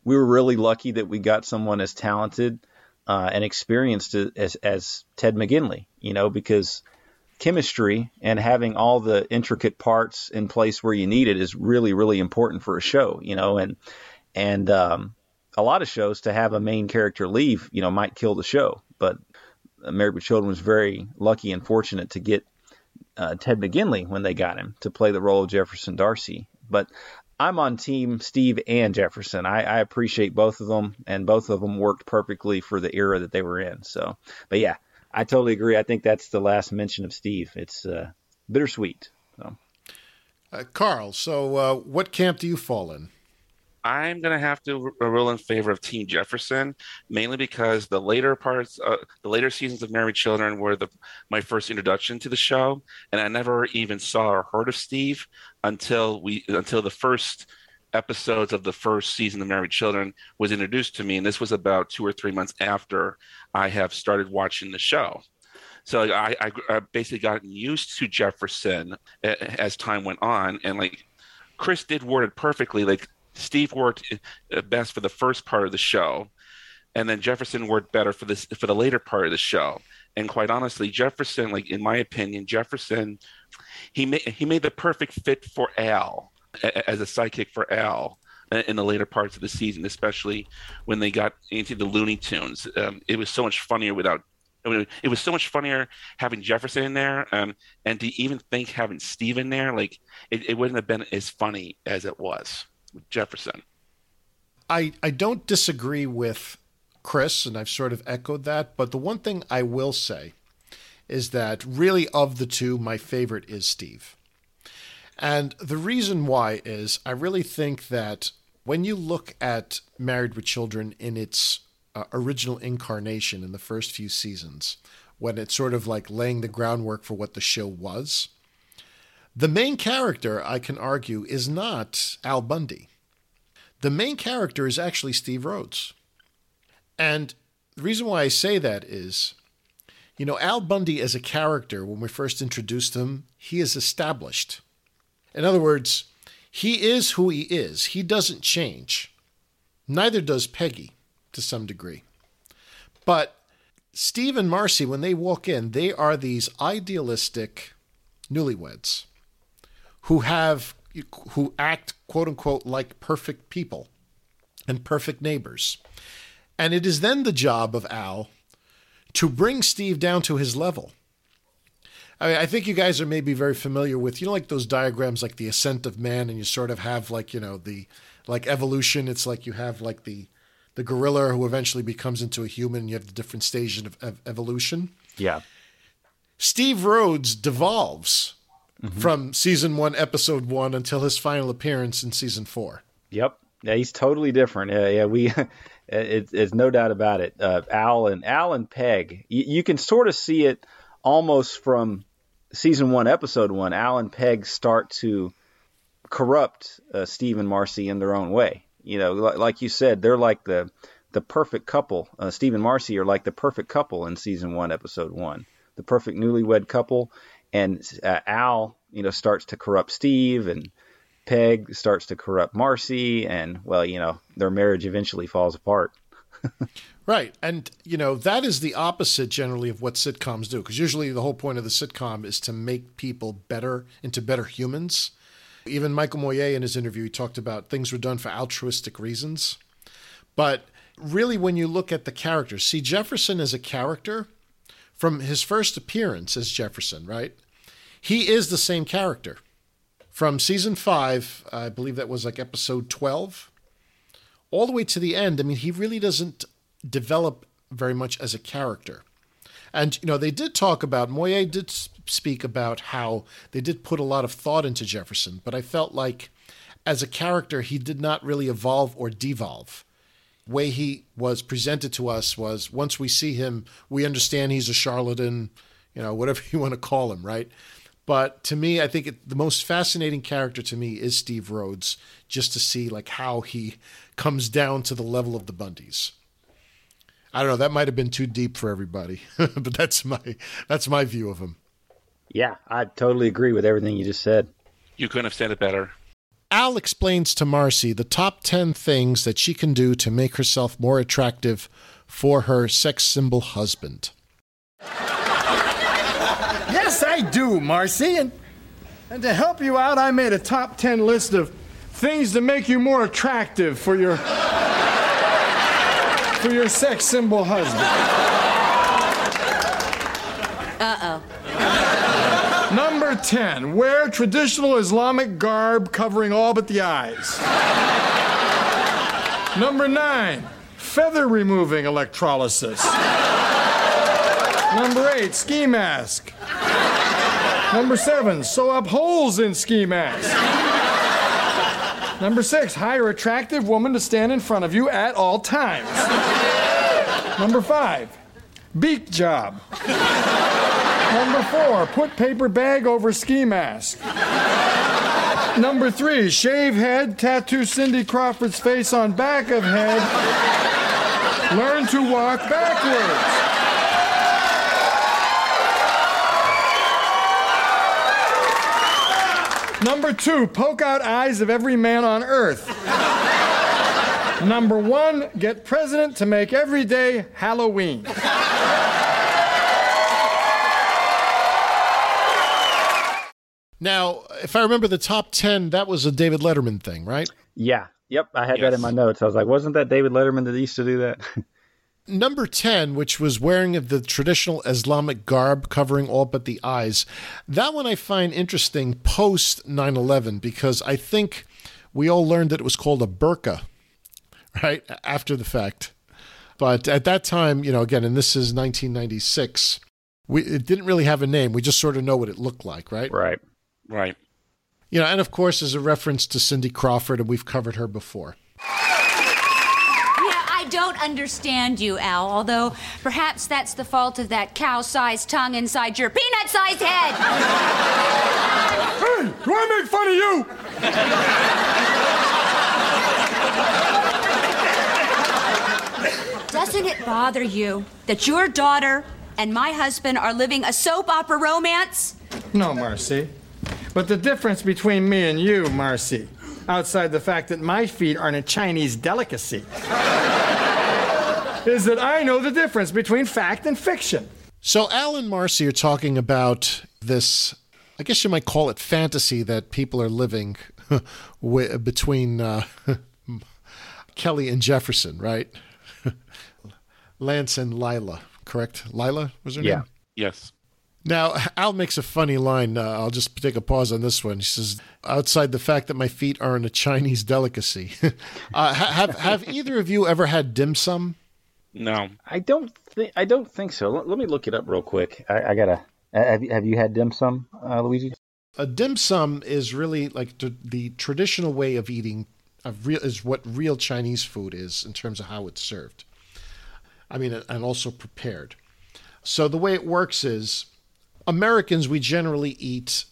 we were really lucky that we got someone as talented uh, and experienced as as Ted McGinley. You know because chemistry and having all the intricate parts in place where you need it is really really important for a show. You know and and um, a lot of shows to have a main character leave, you know, might kill the show. But Married with Children was very lucky and fortunate to get uh, Ted McGinley when they got him to play the role of Jefferson D'Arcy. But I'm on team Steve and Jefferson. I, I appreciate both of them, and both of them worked perfectly for the era that they were in. So, but yeah, I totally agree. I think that's the last mention of Steve. It's uh, bittersweet. So. Uh, Carl, so uh, what camp do you fall in? I'm gonna have to r- rule in favor of Team Jefferson, mainly because the later parts, uh, the later seasons of Married Children were the my first introduction to the show, and I never even saw or heard of Steve until we until the first episodes of the first season of Married Children was introduced to me, and this was about two or three months after I have started watching the show. So I, I, I basically gotten used to Jefferson as time went on, and like Chris did word it perfectly. Like Steve worked uh, best for the first part of the show, and then Jefferson worked better for this for the later part of the show. And quite honestly, Jefferson, like in my opinion, Jefferson, he made he made the perfect fit for Al as a sidekick for Al uh, in the later parts of the season, especially when they got into the Looney Tunes. Um, it was so much funnier without. I mean, it was so much funnier having Jefferson in there, um, and to even think having Steve in there, like it, it wouldn't have been as funny as it was Jefferson. I, I don't disagree with Chris, and I've sort of echoed that. But the one thing I will say is that really, of the two, my favorite is Steve. And the reason why is I really think that when you look at Married with Children in its uh, original incarnation in the first few seasons, when it's sort of like laying the groundwork for what the show was, the main character, I can argue, is not Al Bundy. The main character is actually Steve Rhodes. And the reason why I say that is, you know, Al Bundy as a character, when we first introduced him, he is established. In other words, he is who he is. He doesn't change. Neither does Peggy to some degree. But Steve and Marcy, when they walk in, they are these idealistic newlyweds who have who act quote unquote like perfect people and perfect neighbors. And it is then the job of Al to bring Steve down to his level. I, mean, I think you guys are maybe very familiar with, you know, like those diagrams, like the ascent of man, and you sort of have like, you know, the like evolution. It's like you have like the the gorilla who eventually becomes into a human. And you have the different stages of, of evolution. Yeah. Steve Rhodes devolves from season one, episode one, until his final appearance in season four. Yep. Yeah, he's totally different. Yeah, yeah we, <laughs> it, it's no doubt about it. Uh, Al and Al and Peg, you, you can sort of see it almost from season one, episode one. Al and Peg start to corrupt uh, Steve and Marcy in their own way. You know, like, like you said, they're like the the perfect couple. Uh, Steve and Marcy are like the perfect couple in season one, episode one, the perfect newlywed couple. And uh, Al, you know, starts to corrupt Steve, and Peg starts to corrupt Marcy, and well, you know, their marriage eventually falls apart. <laughs> Right. And, you know, that is the opposite generally of what sitcoms do, because usually the whole point of the sitcom is to make people better into better humans. Even Michael Moye in his interview, he talked about things were done for altruistic reasons. But really, when you look at the characters, see, Jefferson as a character, from his first appearance as Jefferson, right? He is the same character. From season five, I believe that was like episode 12, all the way to the end, I mean, he really doesn't develop very much as a character. And, you know, they did talk about, Moye did speak about how they did put a lot of thought into Jefferson, but I felt like as a character, he did not really evolve or devolve. Way he was presented to us was once we see him, we understand he's a charlatan, you know, whatever <laughs> you want to call him, right? But to me, I think it, the most fascinating character to me is Steve Rhodes, just to see like how he comes down to the level of the Bundys. I don't know. That might have been too deep for everybody, <laughs> but that's my that's my view of him. Yeah, I totally agree with everything you just said. You couldn't have said it better. Al explains to Marcy the top 10 things that she can do to make herself more attractive for her sex symbol husband. Yes, I do, Marcy. And, and to help you out, I made a top 10 list of things to make you more attractive for your for your sex symbol husband. Uh oh. Number 10, wear traditional Islamic garb covering all but the eyes. Number 9, feather removing electrolysis. Number 8, ski mask. Number 7, sew up holes in ski mask. Number 6, hire attractive woman to stand in front of you at all times. Number 5, beak job. Number four, put paper bag over ski mask. Number three, shave head, tattoo Cindy Crawford's face on back of head. Learn to walk backwards. Number two, poke out eyes of every man on earth. Number one, get president to make every day Halloween. Now, if I remember the top 10, that was a David Letterman thing, right? Yeah. Yep. I had that in my notes. I was like, wasn't that David Letterman that used to do that? <laughs> Number 10, which was wearing the traditional Islamic garb covering all but the eyes, that one I find interesting post 9 11 because I think we all learned that it was called a burqa, right? After the fact. But at that time, you know, again, and this is 1996, we, it didn't really have a name. We just sort of know what it looked like, right? Right. Right. You know, and of course, as a reference to Cindy Crawford, and we've covered her before. Don't understand you, Al, although perhaps that's the fault of that cow sized tongue inside your peanut sized head. Hey, do I make fun of you? Doesn't it bother you that your daughter and my husband are living a soap opera romance? No, Marcy. But the difference between me and you, Marcy, outside the fact that my feet aren't a Chinese delicacy, is that I know the difference between fact and fiction. So, Al and Marcy are talking about this, I guess you might call it fantasy that people are living <laughs> between uh, <laughs> Kelly and Jefferson, right? <laughs> Lance and Lila, correct? Lila was her Yeah. name? Yes. Now, Al makes a funny line. Uh, I'll just take a pause on this one. He says, outside the fact that my feet aren't a Chinese delicacy. uh, have, have either of you ever had dim sum? No. I don't think I don't think so. Let, let me look it up real quick. I, I gotta. uh, Have you, have you had dim sum, uh, Luigi? A dim sum is really like the, the traditional way of eating of real is what real Chinese food is in terms of how it's served. I mean, and also prepared. So the way it works is Americans we generally eat,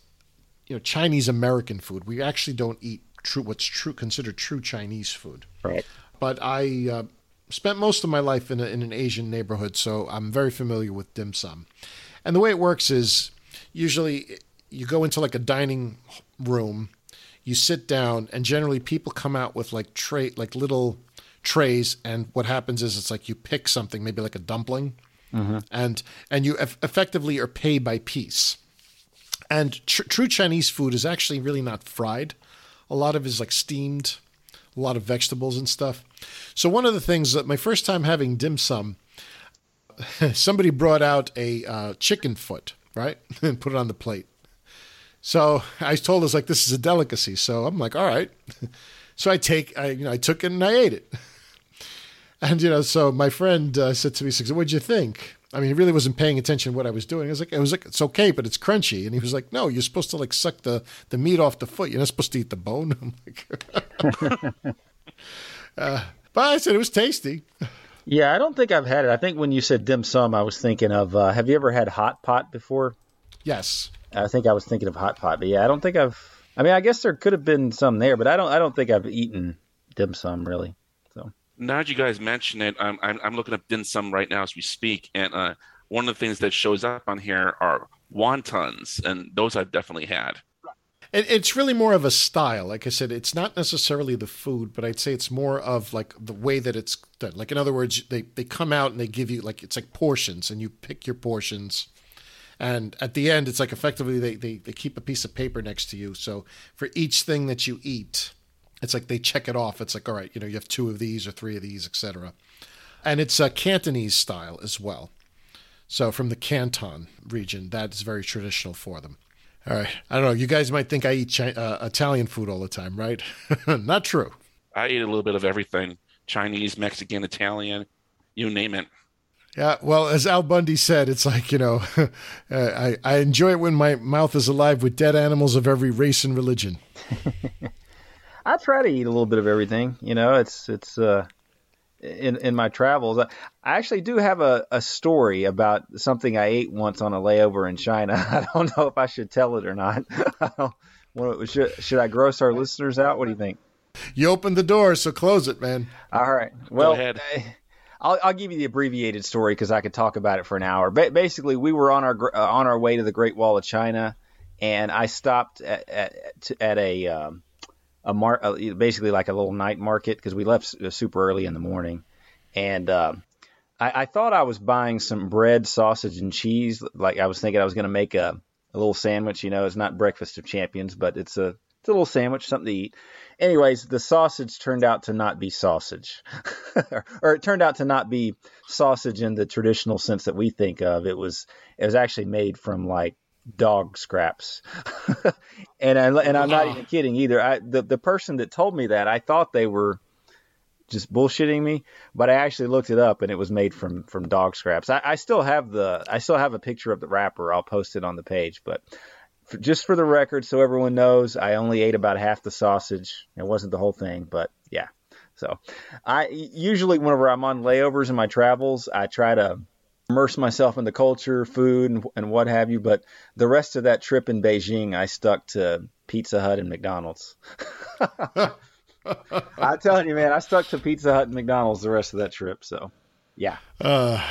you know, Chinese American food. We actually don't eat true what's true considered true Chinese food. Right. But I uh, spent most of my life in, a, in an Asian neighborhood, so I'm very familiar with dim sum. And the way it works is usually you go into like a dining room, you sit down, and generally people come out with like tray, like little trays, and what happens is it's like you pick something, maybe like a dumpling, Mm-hmm. and and you eff- effectively are paid by piece. And tr- true Chinese food is actually really not fried. A lot of it is like steamed, a lot of vegetables and stuff. So one of the things that my first time having dim sum, <laughs> somebody brought out a uh, chicken foot, right, <laughs> and put it on the plate. So <laughs> I told us like this is a delicacy. So I'm like, all right. So I take, I you know, I took it and I ate it. And you know, so my friend uh, said to me, "said What'd you think?" I mean, he really wasn't paying attention to what I was doing. I was like, "It was like it's okay, but it's crunchy." And he was like, "No, you're supposed to like suck the the meat off the foot. You're not supposed to eat the bone." I'm like, uh, but I said it was tasty. Yeah, I don't think I've had it. I think when you said dim sum, I was thinking of. Uh, have you ever had hot pot before? Yes. I think I was thinking of hot pot, but yeah, I don't think I've. I mean, I guess there could have been some there, but I don't. I don't think I've eaten dim sum really. So now that you guys mention it, I'm, I'm, I'm looking up dim sum right now as we speak, and uh, one of the things that shows up on here are wontons, and those I've definitely had. It, it's really more of a style. Like I said, it's not necessarily the food, but I'd say it's more of like the way that it's done. Like in other words, they they come out and they give you like it's like portions, and you pick your portions. And at the end, it's like effectively they, they, they keep a piece of paper next to you. So for each thing that you eat, it's like they check it off. It's like, all right, you know, you have two of these or three of these, etc. And it's a Cantonese style as well. So from the Canton region, that is very traditional for them. All right. I don't know. You guys might think I eat Chi- uh, Italian food all the time, right? <laughs> Not true. I eat a little bit of everything Chinese, Mexican, Italian, you name it. Yeah, well, as Al Bundy said, it's like you know, <laughs> uh, I I enjoy it when my mouth is alive with dead animals of every race and religion. <laughs> I try to eat a little bit of everything. You know, it's it's uh, in in my travels. I actually do have a, a story about something I ate once on a layover in China. <laughs> I don't know if I should tell it or not. <laughs> What, should should I gross our listeners out? What do you think? You opened the door, so close it, man. All right. Well, ahead. I- I'll, I'll give you the abbreviated story because I could talk about it for an hour. Ba- basically, we were on our uh, on our way to the Great Wall of China, and I stopped at at, at a um, a mar- uh, basically like a little night market because we left super early in the morning, and um, I, I thought I was buying some bread, sausage, and cheese. Like I was thinking I was going to make a a little sandwich. You know, it's not breakfast of champions, but it's a it's a little sandwich, something to eat. Anyways, the sausage turned out to not be sausage, <laughs> or it turned out to not be sausage in the traditional sense that we think of. It was it was actually made from like dog scraps, <laughs> and I, and I'm not even kidding either. I the the person that told me that I thought they were just bullshitting me, but I actually looked it up and it was made from from dog scraps. I, I still have the I still have a picture of the wrapper. I'll post it on the page, but for, just for the record, so everyone knows, I only ate about half the sausage. It wasn't the whole thing, but yeah. So I usually whenever I'm on layovers in my travels, I try to immerse myself in the culture, food, and, and what have you. But the rest of that trip in Beijing, I stuck to Pizza Hut and McDonald's. <laughs> I'm telling you, man, I stuck to Pizza Hut and McDonald's the rest of that trip. So, yeah. Uh,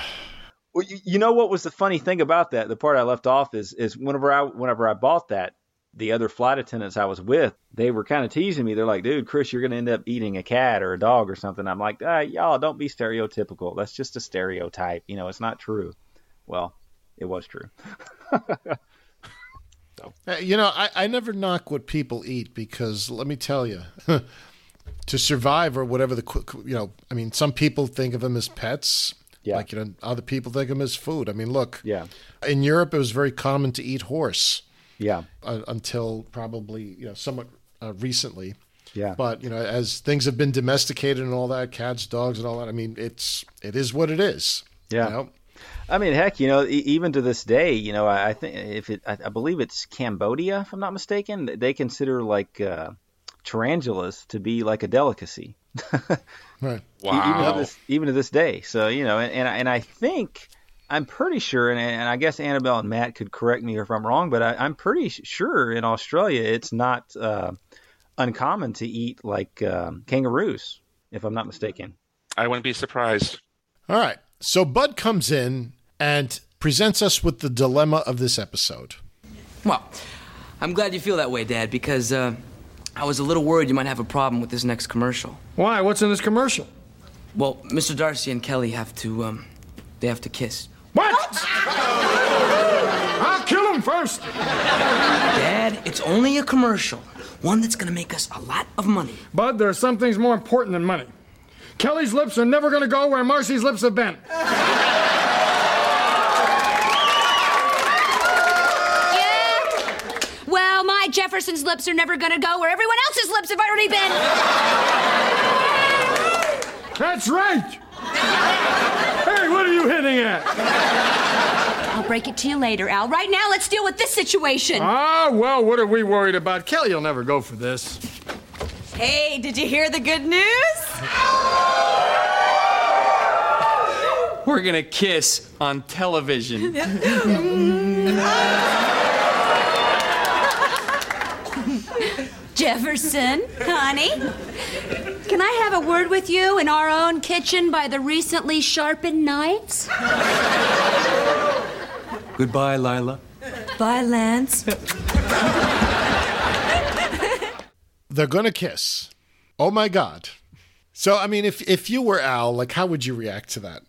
Well, you, you know what was the funny thing about that? The part I left off is is whenever I whenever I bought that, the other flight attendants I was with, they were kind of teasing me. They're like, "Dude, Chris, you're going to end up eating a cat or a dog or something." I'm like, ah, "Y'all don't be stereotypical. That's just a stereotype. You know, it's not true." Well, it was true. <laughs> Uh, You know, I, I never knock what people eat because let me tell you, <laughs> to survive or whatever the you know, I mean, some people think of them as pets. Yeah. Like you know, other people think of them as food. I mean, look. Yeah. In Europe, it was very common to eat horse. Yeah. Uh, until probably you know somewhat uh, recently. Yeah. But you know, as things have been domesticated and all that, cats, dogs, and all that. I mean, it's it is what it is. Yeah. You know? I mean, heck, you know, e- even to this day, you know, I, I think if it, I, I believe it's Cambodia, if I'm not mistaken, they consider like uh, tarantulas to be like a delicacy. <laughs> Right. E- Even to this, even to this day. So you know, and and, I- and I think I'm pretty sure, and, and I guess Annabelle and Matt could correct me if I'm wrong, but I, I'm pretty sure in Australia it's not uh, uncommon to eat like um, kangaroos, if I'm not mistaken. I wouldn't be surprised. All right. So Bud comes in and presents us with the dilemma of this episode. Well, I'm glad you feel that way, Dad, because uh, I was a little worried you might have a problem with this next commercial. Why? What's in this commercial? Well, Mr. D'Arcy and Kelly have to, um, they have to kiss. What? <laughs> I'll kill him first. Dad, it's only a commercial. One that's gonna make us a lot of money. Bud, there are some things more important than money. Kelly's lips are never gonna go where Marcy's lips have been. Yeah. Well, my Jefferson's lips are never gonna go where everyone else's lips have already been. That's right. Hey, what are you hitting at? I'll break it to you later, Al. Right now, let's deal with this situation. Ah, well, what are we worried about? Kelly You'll never go for this. Hey, did you hear the good news? We're gonna kiss on television. <laughs> Jefferson, honey, can I have a word with you in our own kitchen by the recently sharpened knives? Goodbye, Lila. Bye, Lance. They're going to kiss. Oh my God. So, I mean, if, if you were Al, like, how would you react to that?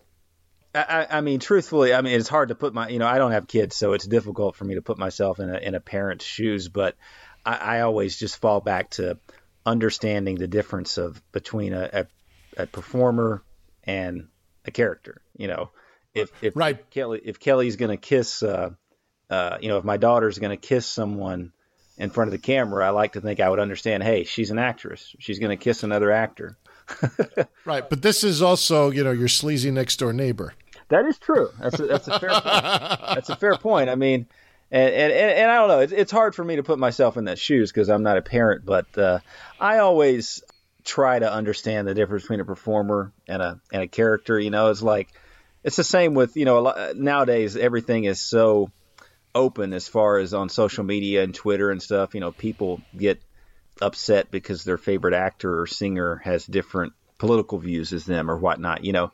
I, I I mean, truthfully, I mean, it's hard to put my, you know, I don't have kids, so it's difficult for me to put myself in a in a parent's shoes. But I, I always just fall back to understanding the difference of between a, a, a performer and a character. You know, if if right. Kelly if Kelly's gonna kiss, uh, uh, you know, if my daughter's gonna kiss someone in front of the camera, I like to think I would understand. Hey, she's an actress. She's gonna kiss another actor. <laughs> Right. But this is also, you know, your sleazy next door neighbor. That is true. That's a, that's a fair point. That's a fair point. I mean, and and, and, I don't know. It's, it's hard for me to put myself in that shoes because I'm not a parent, but uh, I always try to understand the difference between a performer and a and a character. You know, it's like it's the same with you know lot, nowadays everything is so open as far as on social media and Twitter and stuff. You know, people get upset because their favorite actor or singer has different political views as them or whatnot. You know,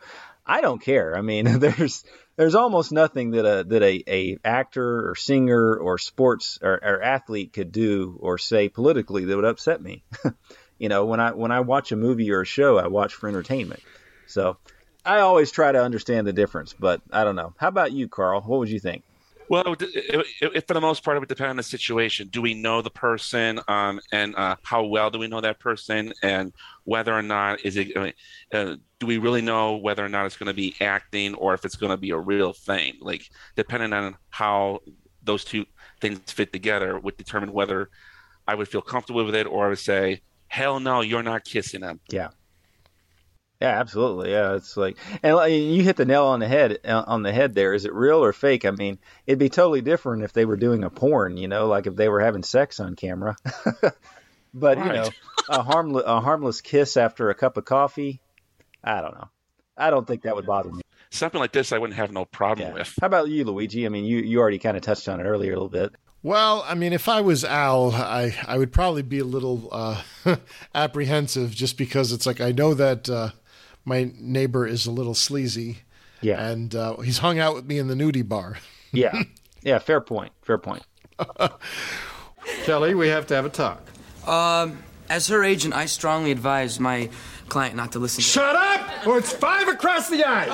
I don't care. I mean, <laughs> there's there's almost nothing that a that a, a actor or singer or sports or, or athlete could do or say politically that would upset me. <laughs> you know, when I when I watch a movie or a show, I watch for entertainment. So I always try to understand the difference, but I don't know. How about you, Carl? What would you think? Well, it, it, it, for the most part, it would depend on the situation. Do we know the person, um, and uh, how well do we know that person, and whether or not is it? Uh, do we really know whether or not it's going to be acting or if it's going to be a real thing? Like, depending on how those two things fit together, would determine whether I would feel comfortable with it or I would say, "Hell no, you're not kissing him." Yeah. Yeah, absolutely. Yeah, it's like, and you hit the nail on the head. uh, On the head, there is it real or fake? I mean, it'd be totally different if they were doing a porn, you know, like if they were having sex on camera. <laughs> but you know, a harmless a harmless kiss after a cup of coffee, I don't know. I don't think that would bother me. Something like this, I wouldn't have no problem with. How about you, Luigi? I mean, you you already kind of touched on it earlier a little bit. Well, I mean, if I was Al, I, I would probably be a little uh, <laughs> apprehensive just because it's like I know that uh, my neighbor is a little sleazy. Yeah. And uh, he's hung out with me in the nudie bar. <laughs> Yeah. yeah. Fair point. Fair point. <laughs> Kelly, we have to have a talk. Um, as her agent, I strongly advise my client not to listen. To Shut up, or it's five across the eyes.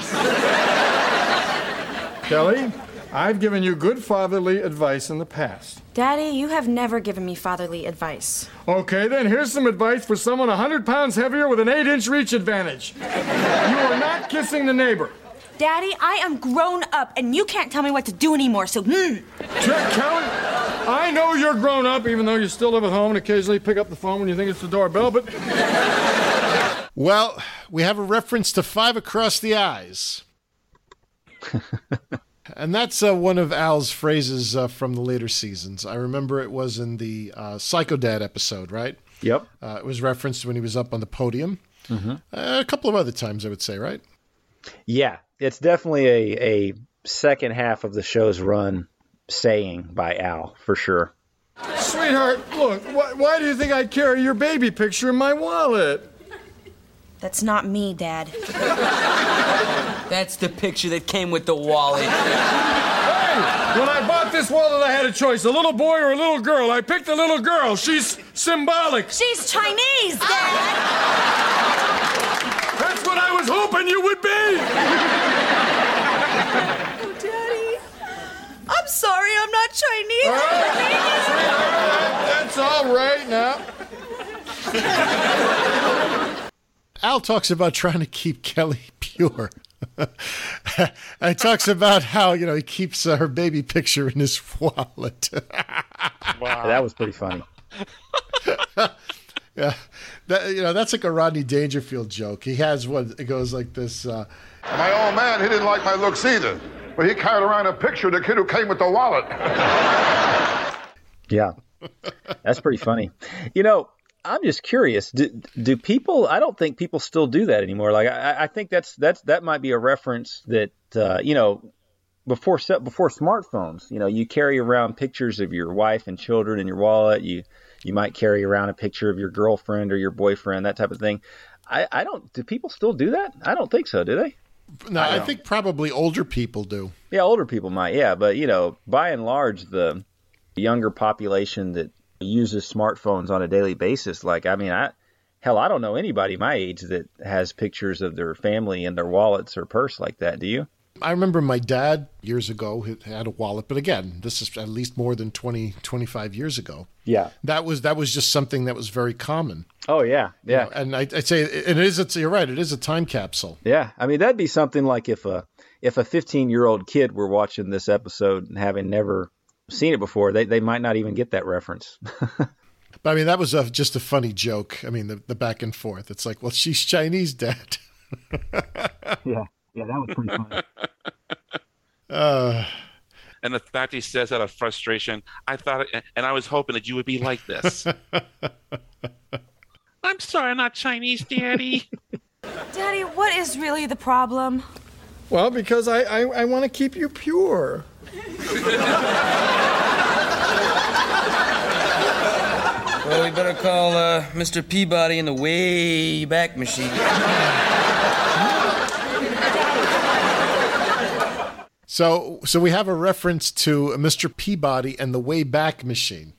Kelly, I've given you good fatherly advice in the past. Daddy, you have never given me fatherly advice. Okay, then here's some advice for someone 100 pounds heavier with an 8 inch reach advantage. You are not kissing the neighbor. Daddy, I am grown up and you can't tell me what to do anymore, so hmm. Kelly. I know you're grown up, even though you still live at home and occasionally pick up the phone when you think it's the doorbell, but Well, we have a reference to Five Across the Eyes. <laughs> and that's uh, one of Al's phrases uh, from the later seasons. I remember it was in the uh, Psycho Dad episode, right? Yep. Uh, it was referenced when he was up on the podium. Mm-hmm. Uh, a couple of other times, I would say, right? Yeah, it's definitely a, a second half of the show's run saying by Al for sure. Sweetheart, look, why, why do you think I carry your baby picture in my wallet? That's not me, Dad. That's the picture that came with the wallet. Hey, when I bought this wallet, I had a choice a little boy or a little girl. I picked the little girl. She's symbolic. She's Chinese, Dad! That's what I was hoping you would be! Oh, Daddy. I'm sorry, I'm not Chinese. That's all right now. Al talks about trying to keep Kelly <laughs> pure. <laughs> and talks about how you know he keeps uh, her baby picture in his <laughs> wallet. wow, that was pretty funny. yeah, that, you know that's like a Rodney Dangerfield joke. He has one. It goes like this. Uh, My old man, he didn't like my looks either, but he carried around a picture of the kid who came with the wallet. Yeah, that's pretty funny. You know, I'm just curious. Do, do people? I don't think people still do that anymore. Like I, I think that's that's that might be a reference that uh, you know before before smartphones. You know, you carry around pictures of your wife and children in your wallet. You you might carry around a picture of your girlfriend or your boyfriend, that type of thing. I, I don't. Do people still do that? I don't think so. Do they? no, I, I think probably older people do. Yeah, older people might. Yeah, but you know, by and large, the younger population that uses smartphones on a daily basis. Like, I mean, I hell, I don't know anybody my age that has pictures of their family in their wallets or purse like that. Do you? I remember my dad years ago had a wallet, but again, this is at least more than 20, 25 years ago. Yeah. That was that was just something that was very common. Oh yeah, yeah. You know, and I, would say it is. It's, you're right. It is a time capsule. Yeah, I mean that'd be something like if a if a 15 year old kid were watching this episode and having never seen it before, they they might not even get that reference. <laughs> but I mean, that was a, just a funny joke. I mean, the the back and forth. It's like, well, she's Chinese, Dad. <laughs> yeah, yeah, that was pretty funny. <laughs> Uh, and the fact he says out of frustration, I thought, and I was hoping that you would be like this. I'm sorry, I'm not Chinese, Daddy. Daddy, what is really the problem? Well, because I, I, I want to keep you pure. Well, we better call uh, Mr. Peabody in the way back machine. So, so we have a reference to Mr. Peabody and the Wayback Machine.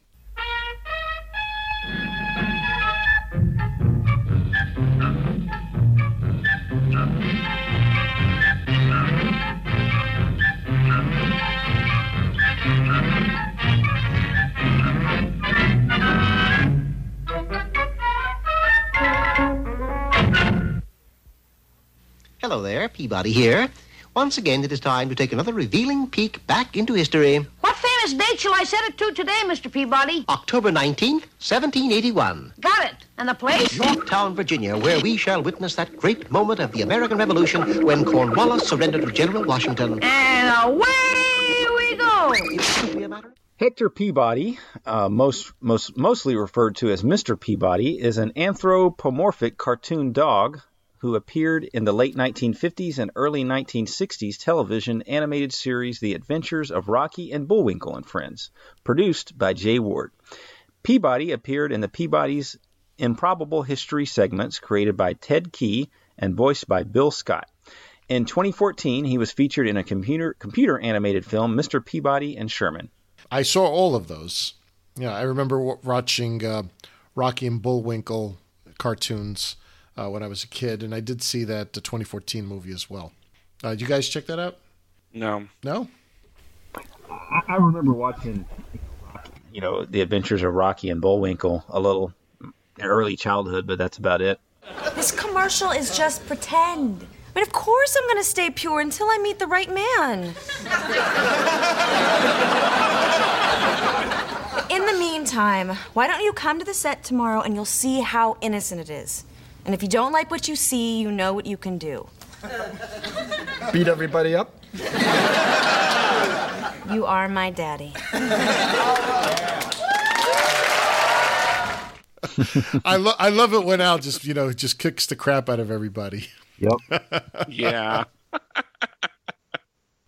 Hello there, Peabody here. Once again, it is time to take another revealing peek back into history. What famous date shall I set it to today, Mr. Peabody? October 19th, 1781. Got it. And the place? Yorktown, Virginia, where we shall witness that great moment of the American Revolution when Cornwallis surrendered to General Washington. And away we go. Hector Peabody, uh, most, most, mostly referred to as Mr. Peabody, is an anthropomorphic cartoon dog who appeared in the late 1950s and early 1960s television animated series The Adventures of Rocky and Bullwinkle and Friends, produced by Jay Ward. Peabody appeared in the Peabody's Improbable History segments created by Ted Key and voiced by Bill Scott. In 2014, he was featured in a computer computer animated film, Mr. Peabody and Sherman. I saw all of those. Yeah, I remember watching uh, Rocky and Bullwinkle cartoons uh, when I was a kid, and I did see that the 2014 movie as well. Uh, did you guys check that out? No. No. I remember watching, you know, the Adventures of Rocky and Bullwinkle a little early childhood, but that's about it. This commercial is just pretend. I mean, of course I'm going to stay pure until I meet the right man. In the meantime, why don't you come to the set tomorrow and you'll see how innocent it is? And if you don't like what you see, you know what you can do. <laughs> Beat everybody up? You are my daddy. <laughs> I, lo- I love it when Al just, you know, just kicks the crap out of everybody. Yep. <laughs> yeah.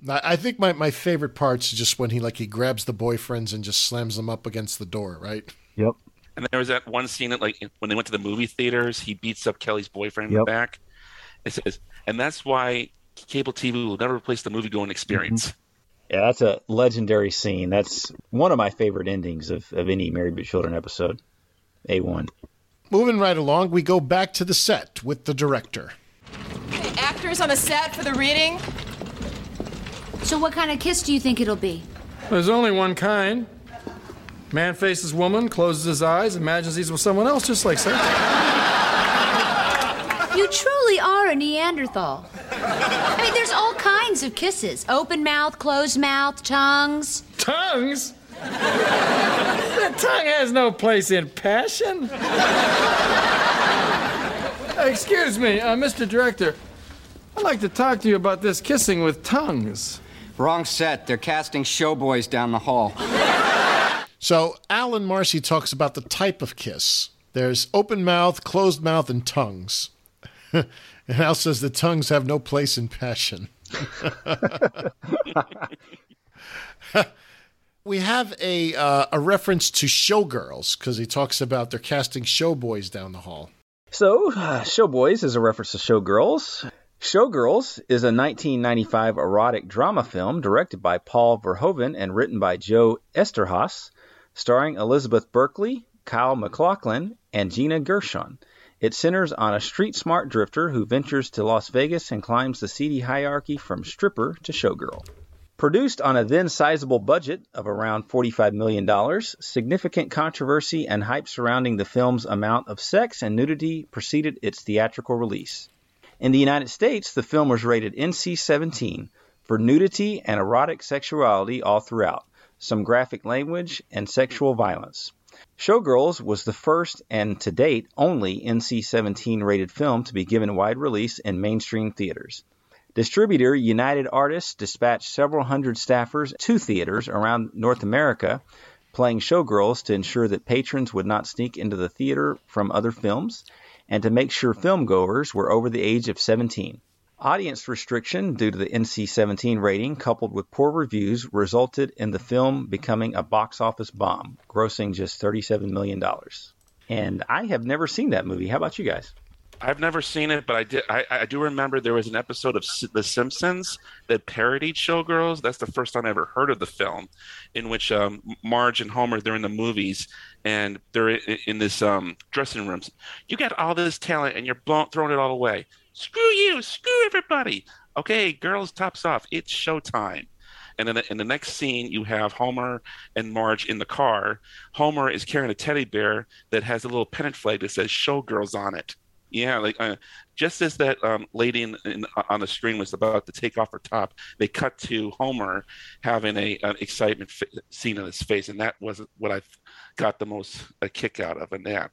I I think my, my favorite parts is just when he like he grabs the boyfriends and just slams them up against the door, right? Yep. And there was that one scene that, like, when they went to the movie theaters, he beats up Kelly's boyfriend in the back. It says, and that's why cable TV will never replace the movie going experience. Mm-hmm. Yeah, that's a legendary scene. That's one of my favorite endings of, of any Married with Children episode. A1. Moving right along, we go back to the set with the director. Actors on the set for the reading. So, what kind of kiss do you think it'll be? There's only one kind. Man faces woman, closes his eyes, imagines he's with someone else, just like sex. You truly are a Neanderthal. I mean, there's all kinds of kisses open mouth, closed mouth, tongues. Tongues? the tongue has no place in passion. Excuse me, uh, Mr. Director. I'd like to talk to you about this kissing with tongues. Wrong set. They're casting showboys down the hall. So Alan Marcy talks about the type of kiss. There's open mouth, closed mouth, and tongues. <laughs> and Al says the tongues have no place in passion. <laughs> we have a uh, a reference to showgirls because he talks about they're casting showboys down the hall. So, uh, Showboys is a reference to Showgirls. Showgirls is a 1995 erotic drama film directed by Paul Verhoeven and written by Joe Eszterhas, starring Elizabeth Berkley, Kyle MacLachlan, and Gina Gershon. It centers on a street smart drifter who ventures to Las Vegas and climbs the seedy hierarchy from stripper to showgirl. Produced on a then sizable budget of around $45 million, significant controversy and hype surrounding the film's amount of sex and nudity preceded its theatrical release. In the United States, the film was rated NC 17 for nudity and erotic sexuality all throughout, some graphic language, and sexual violence. Showgirls was the first and to date only NC 17 rated film to be given wide release in mainstream theaters. Distributor United Artists dispatched several hundred staffers to theaters around North America playing showgirls to ensure that patrons would not sneak into the theater from other films and to make sure filmgoers were over the age of 17. Audience restriction due to the NC 17 rating, coupled with poor reviews, resulted in the film becoming a box office bomb, grossing just $37 million. And I have never seen that movie. How about you guys? I've never seen it, but I did. I, I do remember there was an episode of S- The Simpsons that parodied Showgirls. That's the first time I ever heard of the film, in which um, Marge and Homer they're in the movies and they're in, in this um, dressing rooms. You got all this talent and you're blown, throwing it all away. Screw you! Screw everybody! Okay, girls, tops off. It's showtime. And then in the next scene, you have Homer and Marge in the car. Homer is carrying a teddy bear that has a little pennant flag that says "Showgirls" on it. Yeah, like uh, just as that um, lady in, in, on the screen was about to take off her top, they cut to Homer having a an excitement f- scene on his face, and that was what I got the most a kick out of in that.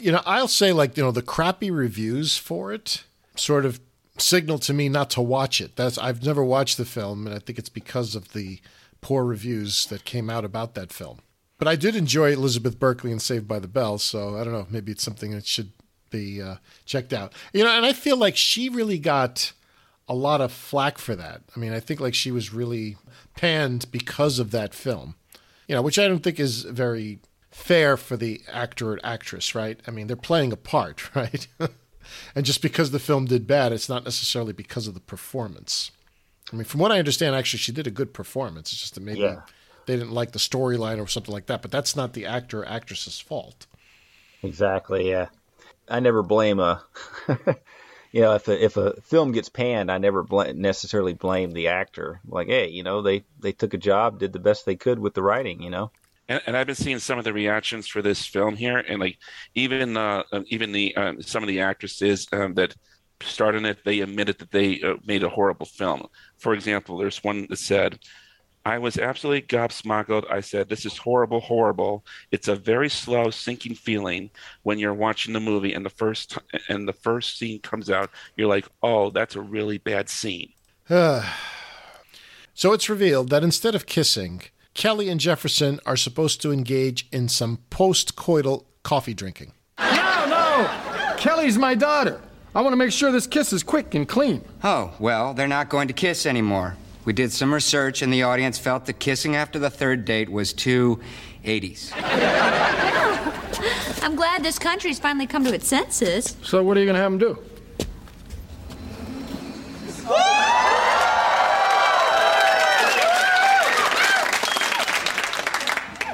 You know, I'll say like you know the crappy reviews for it sort of signal to me not to watch it. That's I've never watched the film, and I think it's because of the poor reviews that came out about that film. But I did enjoy Elizabeth Berkley and Saved by the Bell, so I don't know. Maybe it's something that should be uh, checked out. You know, and I feel like she really got a lot of flack for that. I mean, I think like she was really panned because of that film. You know, which I don't think is very fair for the actor or actress, right? I mean, they're playing a part, <laughs> right? And just because the film did bad, it's not necessarily because of the performance. I mean, from what I understand, actually, she did a good performance. It's just that maybe Yeah. they didn't like the storyline or something like that. But that's not the actor or actress's fault. Exactly. Yeah. I never blame a. <laughs> you know, if a, if a film gets panned, I never bl- necessarily blame the actor. Like, hey, you know, they they took a job, did the best they could with the writing. You know. And, and I've been seeing some of the reactions for this film here, and like even uh, uh, even the uh, some of the actresses um, that starred in it, they admitted that they uh, made a horrible film. For example, there's one that said, "I was absolutely gobsmacked. I said, this is horrible, horrible. It's a very slow, sinking feeling when you're watching the movie, and the first t- and the first scene comes out, you're like, oh, that's a really bad scene." <sighs> so it's revealed that instead of kissing, Kelly and Jefferson are supposed to engage in some post-coital coffee drinking. No, no! Kelly's my daughter. I want to make sure this kiss is quick and clean. Oh, well, they're not going to kiss anymore. We did some research, and the audience felt that kissing after the third date was too 80s. <laughs> I'm glad this country's finally come to its senses. So what are you going to have them do?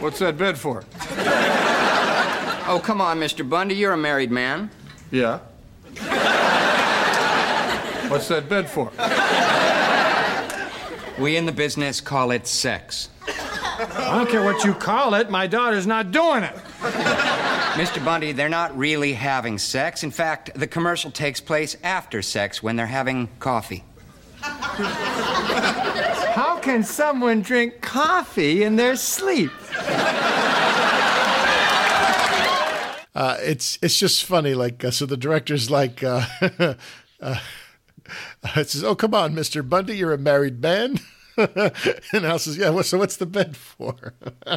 What's that bed for? Oh, come on, Mr. Bundy, you're a married man. Yeah. What's that bed for? We in the business call it sex. I don't care what you call it, my daughter's not doing it. Mr. Bundy, they're not really having sex. In fact, the commercial takes place after sex when they're having coffee. How can someone drink coffee in their sleep? Uh, it's it's just funny. Like uh, so, the director's like, uh, <laughs> uh, it says, "Oh, come on, Mister Bundy, you're a married man." <laughs> and Al says, "Yeah, well, so what's the bed for?" <laughs>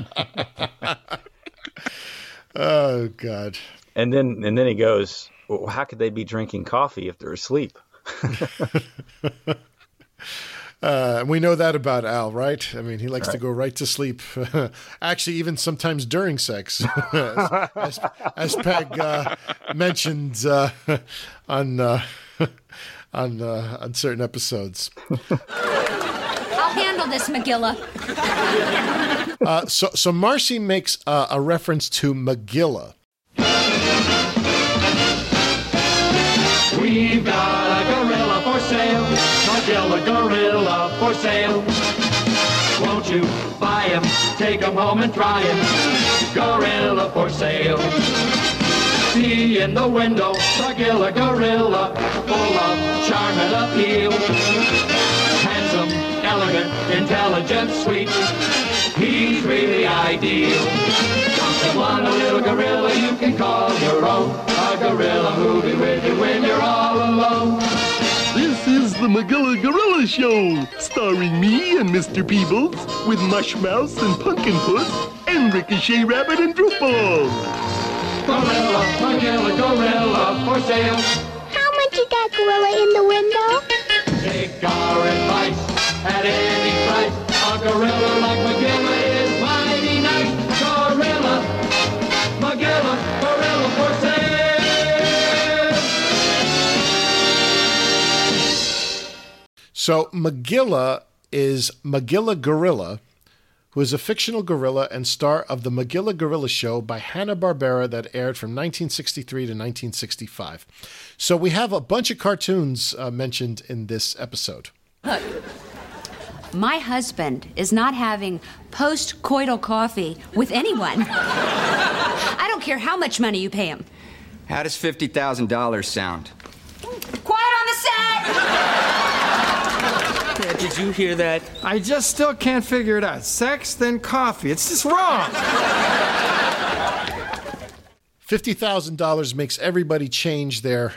oh God! And then and then he goes, well, "How could they be drinking coffee if they're asleep?" Uh, we know that about Al, right? I mean, he likes to go right to sleep. <laughs> Actually, even sometimes during sex, as, <laughs> as, as Peg uh, mentioned uh, <laughs> on uh, on uh, on certain episodes. I'll handle this, Magilla. Uh, so, so Marcy makes uh, a reference to Magilla. We've got a gorilla for sale, Magilla gorilla for sale. Won't you buy him, take him home and try him? Gorilla for sale. See in the window, Magilla gorilla, full of charm and appeal. Handsome, elegant, intelligent, sweet. He's really ideal. Someone, a little gorilla you can call your own. A gorilla who'll be with you when you're all alone. This is the Magilla Gorilla Show, starring me and Mr. Peebles, with Mushmouse and Pumpkin Puss, and Ricochet Rabbit and Droop-a-Long. Gorilla, Magilla gorilla for sale. How much is that gorilla in the window? Take our advice at any So Magilla is Magilla Gorilla, who is a fictional gorilla and star of the Magilla Gorilla Show by Hanna-Barbera that aired from 1963 to 1965. So we have a bunch of cartoons uh, mentioned in this episode. Look, my husband is not having post coital coffee with anyone. <laughs> I don't care how much money you pay him. How does $50,000 sound? Quiet on the set! Did you hear that? I just still can't figure it out. Sex, then coffee. It's just wrong. $50,000 makes everybody change their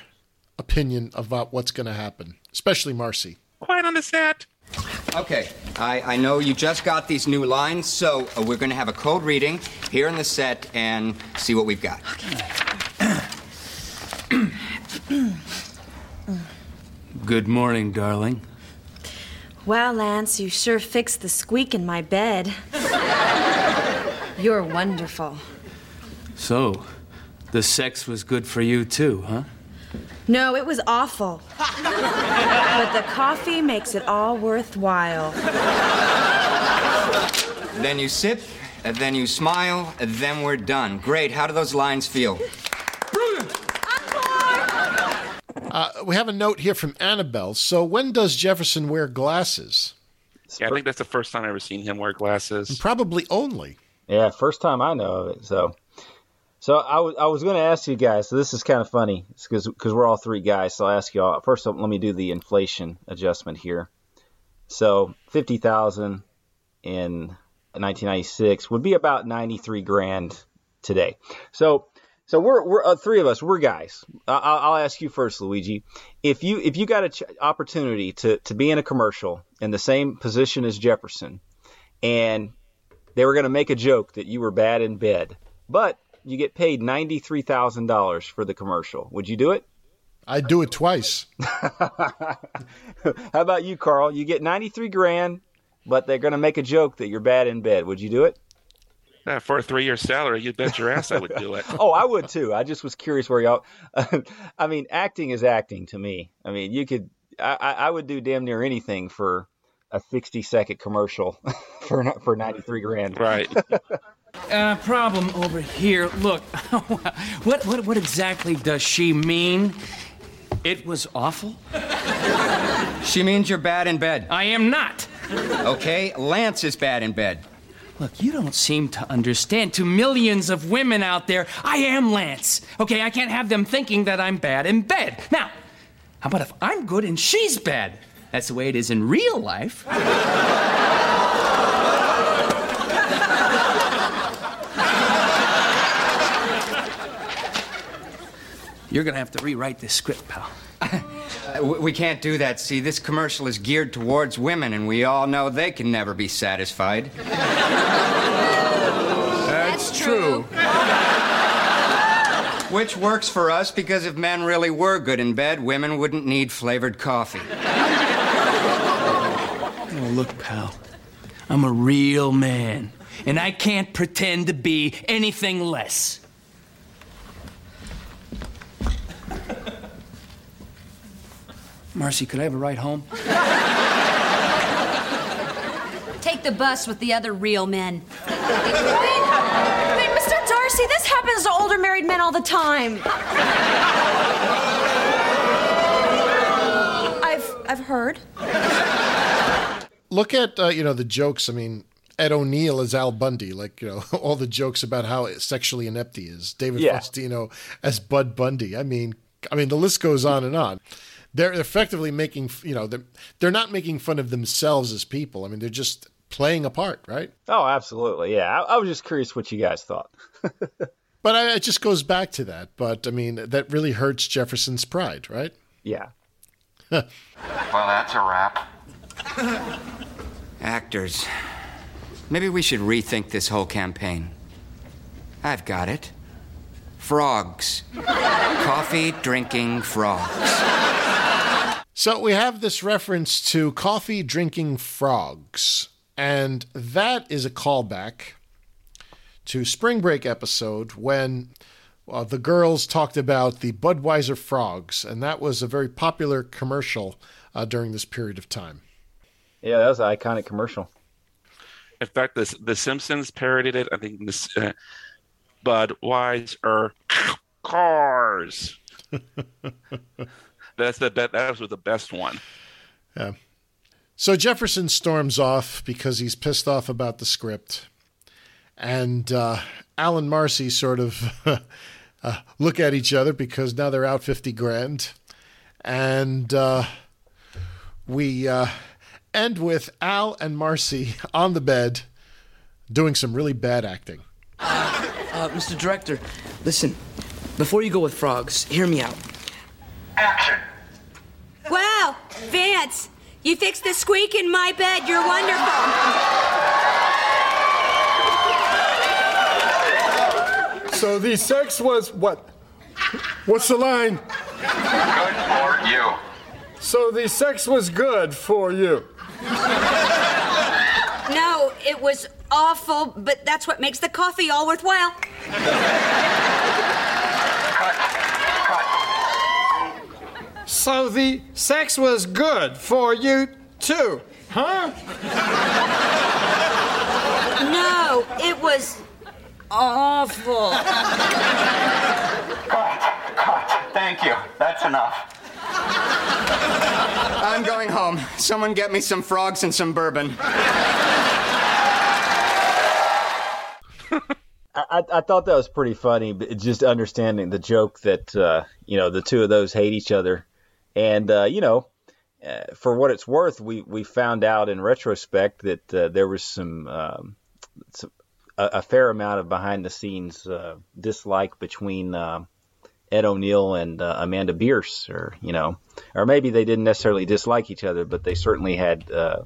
opinion about what's going to happen, especially Marcy. Quiet on the set. Okay, I, I know you just got these new lines, so uh, we're going to have a code reading here in the set and see what we've got. Okay. Good morning, darling. Wow, Lance, you sure fixed the squeak in my bed. You're wonderful. So, the sex was good for you too, huh? No, it was awful. but the coffee makes it all worthwhile. Then you sip, and then you smile, and then we're done. Great. How do those lines feel? Uh, we have a note here from Annabelle. So when does Jefferson wear glasses? Yeah, I think that's the first time I've ever seen him wear glasses. Probably only. Yeah, first time I know of it. So, so I was I was going to ask you guys. So this is kind of funny because because we're all three guys. So I'll ask you all. First, let me do the inflation adjustment here. So fifty thousand in 1996 would be about 93 grand today. So so we're we're uh, three of us. We're guys. I- I'll, I'll ask you first, Luigi. If you if you got an ch- opportunity to to be in a commercial in the same position as Jefferson, and they were going to make a joke that you were bad in bed, but you get paid ninety three thousand dollars for the commercial, would you do it? I'd do it twice. <laughs> How about you, Carl? You get 93 grand, but they're going to make a joke that you're bad in bed. Would you do it? Uh, for a three-year salary, you bet your ass I would do it. <laughs> oh, I would too. I just was curious where y'all. <laughs> I mean, acting is acting to me. I mean, you could. I, I I would do damn near anything for a 60 second commercial <laughs> for for 93 grand. Right. Uh, problem over here. Look, what, what, what exactly does she mean? It was awful? She means you're bad in bed. I am not. Okay, Lance is bad in bed. Look, you don't seem to understand. To millions of women out there, I am Lance. Okay, I can't have them thinking that I'm bad in bed. Now, how about if I'm good and she's bad? That's the way it is in real life. <laughs> You're gonna have to rewrite this script, pal. <laughs> Uh, we- We can't do that. See, this commercial is geared towards women, and we all know they can never be satisfied. <laughs> That's true. <laughs> Which works for us because if men really were good in bed, women wouldn't need flavored coffee. <laughs> Oh, look, pal. I'm a real man, and I can't pretend to be anything less. Marcy, could I have a ride home? Take the bus with the other real men. Wait, Mr. D'Arcy, this happens to older married men all the time. I've I've heard. Look at uh, you know the jokes. I mean, Ed O'Neill as Al Bundy, like you know <laughs> all the jokes about how sexually inept he is. David Yeah. Faustino as Bud Bundy. I mean, I mean the list goes on and on. They're effectively making you know they're, they're not making fun of themselves as people. I mean, they're just playing a part, right? Oh, absolutely. Yeah. I, I was just curious what you guys thought. <laughs> But I, it just goes back to that. But I mean, that really hurts Jefferson's pride, right? Yeah. <laughs> Well, that's a wrap. <laughs> Actors. Maybe we should rethink this whole campaign. I've got it. Frogs. Coffee drinking frogs. So we have this reference to coffee drinking frogs, and that is a callback to Spring Break episode when uh, the girls talked about the Budweiser frogs, and that was a very popular commercial uh, during this period of time. Yeah, that was an iconic commercial. In fact, the the Simpsons parodied it. I think this uh, Budweiser cars. <laughs> That's the that, that was the best one. Yeah. So Jefferson storms off because he's pissed off about the script. And uh, Alan Marcy sort of <laughs> uh, look at each other because now they're out 50 grand. And uh, we uh, end with Al and Marcy <laughs> on the bed doing some really bad acting. Uh, Mr. Director, listen. Before you go with frogs, hear me out. Wow, Vance, you fixed the squeak in my bed. You're wonderful. So the sex was what? What's the line? Good for you. So the sex was good for you. No, it was awful, but that's what makes the coffee all worthwhile. So the sex was good for you too, huh? No, it was awful. Cut, cut. Thank you. That's enough. I'm going home. Someone get me some frogs and some bourbon. I, I thought that was pretty funny, but just understanding the joke that uh, you know the two of those hate each other, and uh, you know, uh, for what it's worth, we we found out in retrospect that uh, there was some, um, some a, a fair amount of behind the scenes uh, dislike between uh, Ed O'Neill and uh, Amanda Bearse, or you know, or maybe they didn't necessarily dislike each other, but they certainly had. Uh,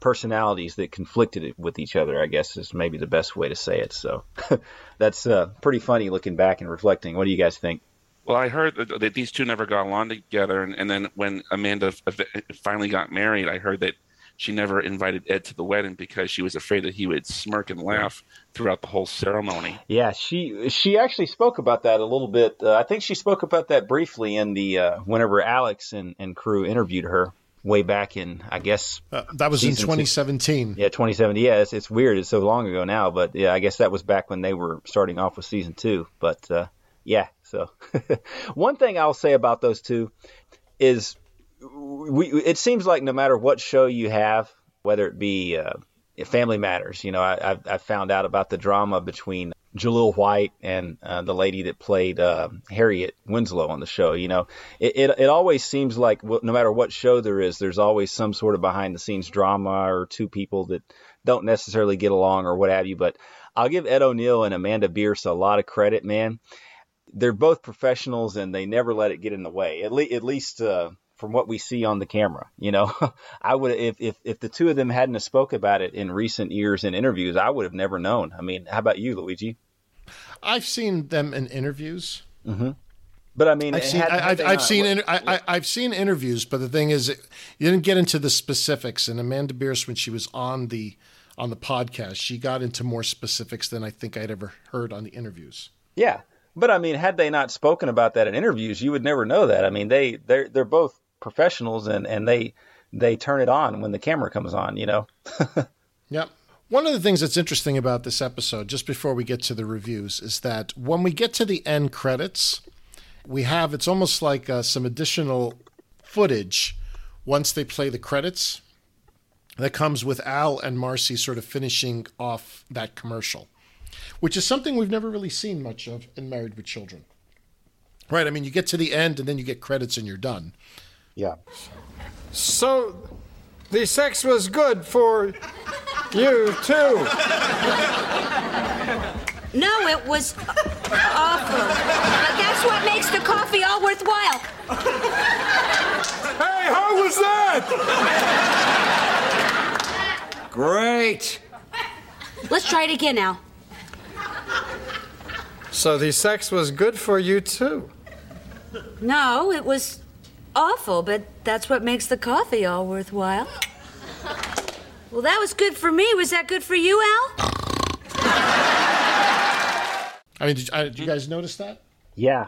personalities that conflicted with each other, I guess is maybe the best way to say it. So <laughs> that's uh, pretty funny looking back and reflecting. What do you guys think? Well, I heard that, that these two never got along together, and, and then when Amanda f- finally got married, I heard that she never invited Ed to the wedding because she was afraid that he would smirk and laugh throughout the whole ceremony. Yeah, she she actually spoke about that a little bit. Uh, I think she spoke about that briefly in the uh, whenever Alex and, and crew interviewed her way back in I guess Uh, that was in season two. 2017. Yeah, 2017. Yeah, it's, it's weird. It's so long ago now, but yeah, I guess that was back when they were starting off with season two. But uh, yeah, so <laughs> one thing I'll say about those two is we. It seems like no matter what show you have, whether it be uh, Family Matters, you know, I, I've, I've found out about the drama between Jaleel White and uh, the lady that played uh, Harriet Winslow on the show. You know, it, it it always seems like no matter what show there is, there's always some sort of behind the scenes drama or two people that don't necessarily get along or what have you. But I'll give Ed O'Neill and Amanda Bearse a lot of credit, man. They're both professionals and they never let it get in the way. At, le- at least uh, from what we see on the camera, you know, <laughs> I would if, if if the two of them hadn't have spoke about it in recent years in interviews, I would have never known. I mean, how about you, Luigi? I've seen them in interviews. Mm-hmm. But I mean, I've seen, had- I've, I've seen, inter- I, I, I've seen interviews, but the thing is, you didn't get into the specifics. And Amanda Bearse, when she was on the on the podcast, she got into more specifics than I think I'd ever heard on the interviews. Yeah, but I mean, had they not spoken about that in interviews, you would never know that. I mean, they they're they're both professionals and and they they turn it on when the camera comes on. You know. <laughs> Yep. One of the things that's interesting about this episode, just before we get to the reviews, is that when we get to the end credits, we have it's almost like uh, some additional footage once they play the credits that comes with Al and Marcy sort of finishing off that commercial, which is something we've never really seen much of in Married with Children. Right. I mean, you get to the end and then you get credits and you're done. Yeah. So, the sex was good for you too. No, it was awful. But that's what makes the coffee all worthwhile. Hey, how was that? Great. Let's try it again, Al. So the sex was good for you too. No, it was awful, but that's what makes the coffee all worthwhile. Well, that was good for me. Was that good for you, Al? I mean, did, uh, did you guys notice that? Yeah.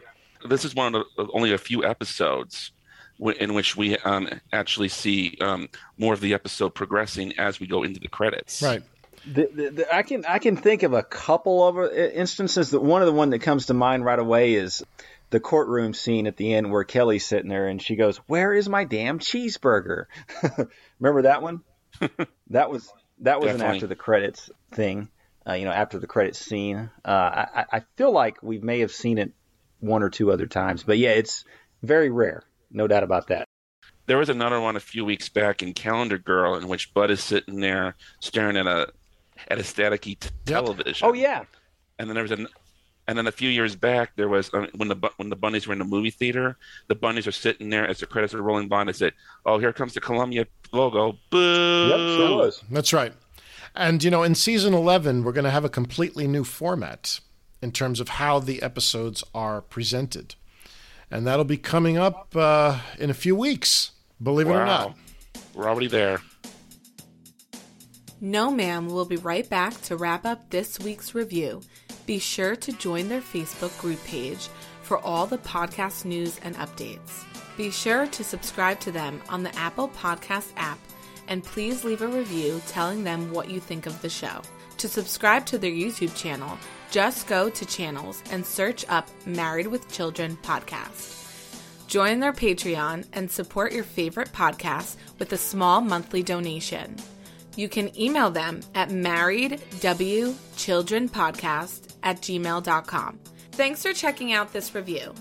This is one of the, only a few episodes w- in which we um, actually see um, more of the episode progressing as we go into the credits. Right. The, the, the, I can I can think of a couple of uh, instances. That one of the one that comes to mind right away is the courtroom scene at the end where Kelly's sitting there and she goes, "Where is my damn cheeseburger?" <laughs> Remember that one? <laughs> that was that was an after the credits thing. Uh, you know, after the credits scene. Uh, I- I feel like we may have seen it one or two other times, but yeah, it's very rare, no doubt about that. There was another one a few weeks back in Calendar Girl in which Bud is sitting there staring at a at a staticky t- television. Oh yeah. And then there was an and then a few years back there was uh, when the when the bunnies were in the movie theater, the bunnies are sitting there as the credits are rolling by and they said, "Oh, here comes the Columbia logo." Boo! That's right. And, you know, in season 11, we're going to have a completely new format in terms of how the episodes are presented. And that'll be coming up uh, in a few weeks, believe it or not. We're already there. No, ma'am, we'll be right back to wrap up this week's review. Be sure to join their Facebook group page for all the podcast news and updates. Be sure to subscribe to them on the Apple Podcast app and please leave a review telling them what you think of the show. To subscribe to their YouTube channel, just go to channels and search up Married with Children podcast. Join their Patreon and support your favorite podcast with a small monthly donation. You can email them at marriedwchildrenpodcast at gmail.com. Thanks for checking out this review.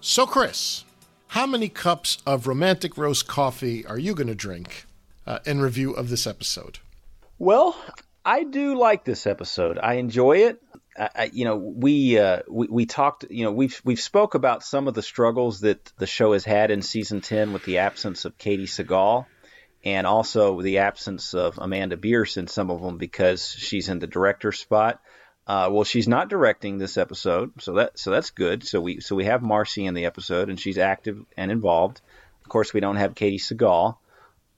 So, Chris, how many cups of romantic roast coffee are you going to drink uh, in review of this episode? Well, I do like this episode. I enjoy it. I, you know, we, uh, we we talked. You know, we've we've spoke about some of the struggles that the show has had in season ten with the absence of Katey Sagal, and also the absence of Amanda Bearse in some of them because she's in the director spot. Uh, well, she's not directing this episode, so that so that's good. So we so we have Marcy in the episode, and she's active and involved. Of course, we don't have Katey Sagal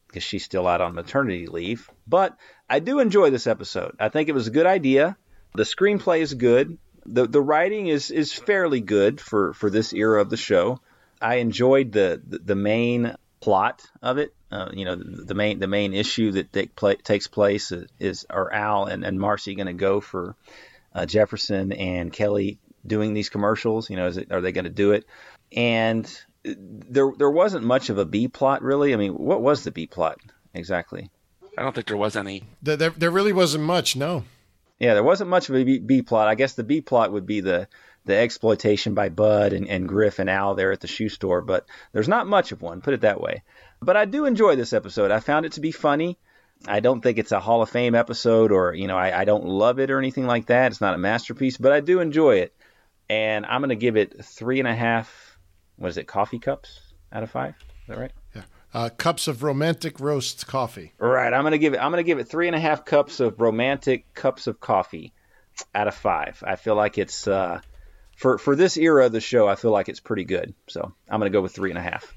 because she's still out on maternity leave. But I do enjoy this episode. I think it was a good idea. The screenplay is good. the The writing is is fairly good for for this era of the show. I enjoyed the the, the main plot of it. Uh, you know, the, the main the main issue that take pla- takes place is, is are Al and, and Marcy going to go for uh, Jefferson and Kelly doing these commercials? You know, is it, are they going to do it? And there there wasn't much of a B plot really. I mean, what was the B plot exactly? I don't think there was any. There, there, there really wasn't much. No. Yeah, there wasn't much of a B, B plot. I guess the B plot would be the the exploitation by Bud and, and Griff and Al there at the shoe store, but there's not much of one, put it that way. But I do enjoy this episode. I found it to be funny. I don't think it's a Hall of Fame episode or, you know, I, I don't love it or anything like that. It's not a masterpiece, but I do enjoy it. And I'm going to give it three and a half, what is it, coffee cups out of five? Is that right? Uh, cups of romantic roast coffee. Right. I'm gonna give it. I'm gonna give it three and a half cups of romantic cups of coffee out of five. I feel like it's uh, for for this era of the show. I feel like it's pretty good. So I'm gonna go with three and a half.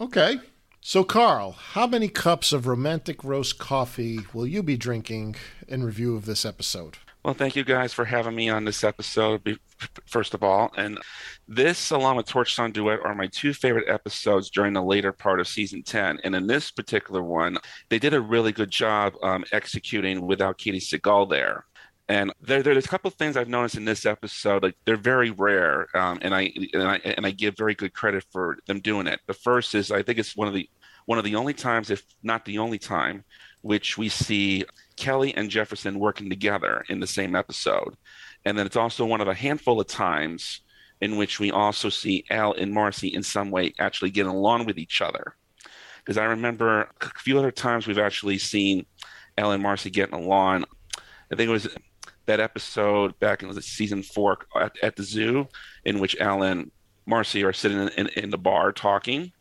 Okay. So, Carl, how many cups of romantic roast coffee will you be drinking in review of this episode? Well, thank you guys for having me on this episode, first of all. And this, along with Torch Song Duet, are my two favorite episodes during the later part of season 10. And in this particular one, they did a really good job um, executing without Katey Sagal there. And there, there's a couple of things I've noticed in this episode. Like they're very rare, um, and I and I and I give very good credit for them doing it. The first is I think it's one of the one of the only times, if not the only time, which we see Kelly and Jefferson working together in the same episode. And then it's also one of a handful of times in which we also see Al and Marcy in some way actually getting along with each other. Because I remember a few other times we've actually seen Al and Marcy getting along. I think it was that episode back in season four at, at, the zoo, in which Al and Marcy are sitting in, in, in the bar talking.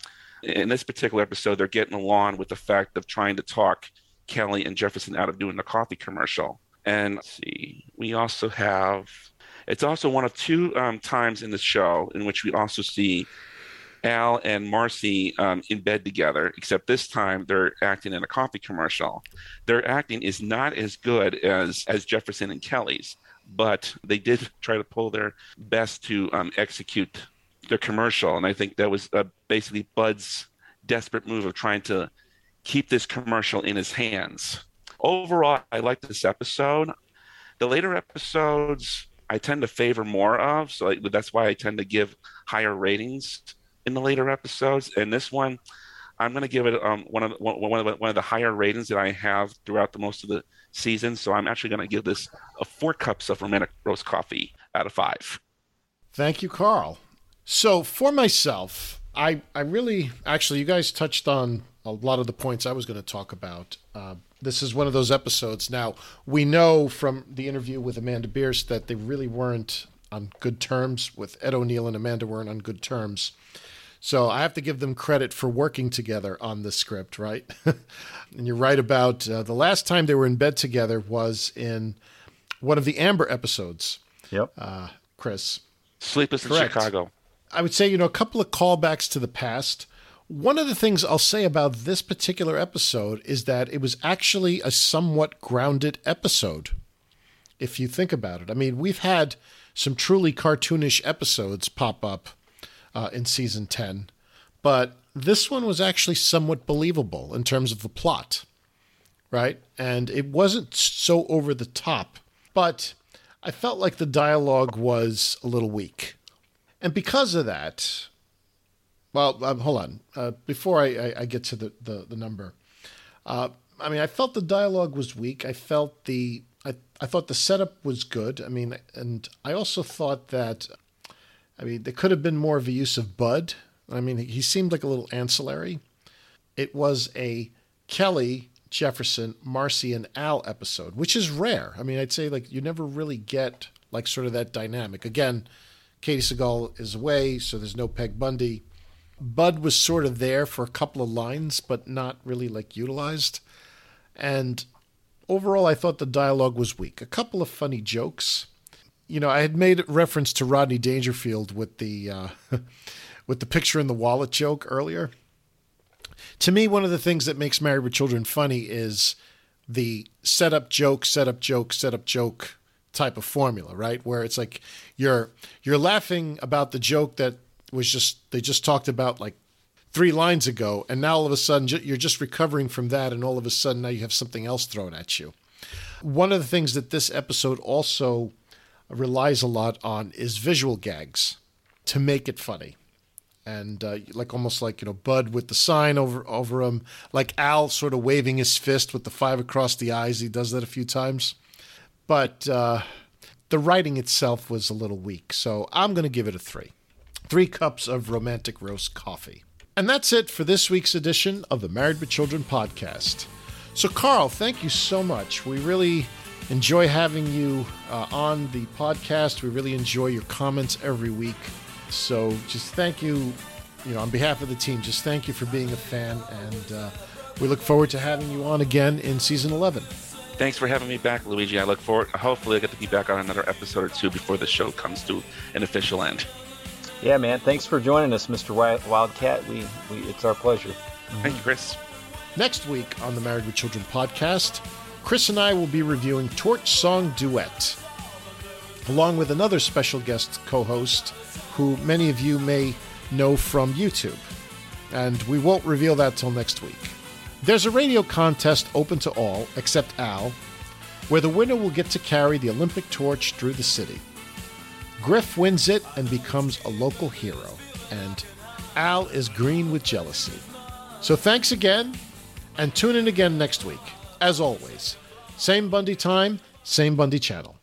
In this particular episode, they're getting along with the fact of trying to talk Kelly and Jefferson out of doing the coffee commercial. And see, we also have it's also one of two um, times in the show in which we also see Al and Marcy um, in bed together, except this time they're acting in a coffee commercial. Their acting is not as good as as Jefferson and Kelly's, but they did try to pull their best to um, execute their commercial, and I think that was uh, basically Bud's desperate move of trying to keep this commercial in his hands. Overall, I like this episode. The later episodes I tend to favor more of, so that's why I tend to give higher ratings in the later episodes. And this one, I'm going to give it um, one of the, one of the, one of the higher ratings that I have throughout the most of the season. So I'm actually going to give this a four cups of romantic roast coffee out of five. Thank you, Carl. So for myself, I I really actually you guys touched on a lot of the points I was going to talk about. Uh, this is one of those episodes. Now, we know from the interview with Amanda Bearse that they really weren't on good terms with Ed O'Neill and Amanda weren't on good terms. So I have to give them credit for working together on the script, right? <laughs> and you're right about uh, the last time they were in bed together was in one of the Amber episodes. Yep. Uh, Chris. Sleepless Correct. in Chicago. I would say, you know, a couple of callbacks to the past. One of the things I'll say about this particular episode is that it was actually a somewhat grounded episode, if you think about it. I mean, we've had some truly cartoonish episodes pop up uh, in season 10, but this one was actually somewhat believable in terms of the plot, right? And it wasn't so over the top, but I felt like the dialogue was a little weak. And because of that, well, um, hold on. Uh, before I, I, I, get to the, the, the number, uh, I mean, I felt the dialogue was weak. I felt the I, I thought the setup was good. I mean, and I also thought that, I mean, there could have been more of a use of Bud. I mean, he seemed like a little ancillary. It was a Kelly, Jefferson, Marcy, and Al episode, which is rare. I mean, I'd say like you never really get like sort of that dynamic. Again, Katey Sagal is away, so there's no Peg Bundy. Bud was sort of there for a couple of lines, but not really like utilized. And overall, I thought the dialogue was weak. A couple of funny jokes, you know, I had made reference to Rodney Dangerfield with the uh, <laughs> with the picture in the wallet joke earlier. To me, one of the things that makes Married with Children funny is the setup joke, setup joke, setup joke type of formula, right? Where it's like you're you're laughing about the joke that was just they just talked about like three lines ago, and now all of a sudden you're just recovering from that, and all of a sudden now you have something else thrown at you. One of the things that this episode also relies a lot on is visual gags to make it funny. And uh, like almost like you know Bud with the sign over over him, like Al sort of waving his fist with the five across the eyes. He does that a few times, but uh, the writing itself was a little weak. So I'm going to give it a three. Three cups of romantic roast coffee. And that's it for this week's edition of the Married with Children podcast. So, Carl, thank you so much. We really enjoy having you uh, on the podcast. We really enjoy your comments every week. So, just thank you, you know, on behalf of the team, just thank you for being a fan. And uh, we look forward to having you on again in season 11. Thanks for having me back, Luigi. I look forward. Hopefully, I get to be back on another episode or two before the show comes to an official end. Yeah, man. Thanks for joining us, Mr. Wildcat. We, we it's our pleasure. Thank you, Chris. Next week on the Married with Children podcast, Chris and I will be reviewing Torch Song Duet, along with another special guest co host who many of you may know from YouTube. And we won't reveal that till next week. There's a radio contest open to all, except Al, where the winner will get to carry the Olympic torch through the city. Griff wins it and becomes a local hero, and Al is green with jealousy. So thanks again, and tune in again next week. As always, same Bundy time, same Bundy channel.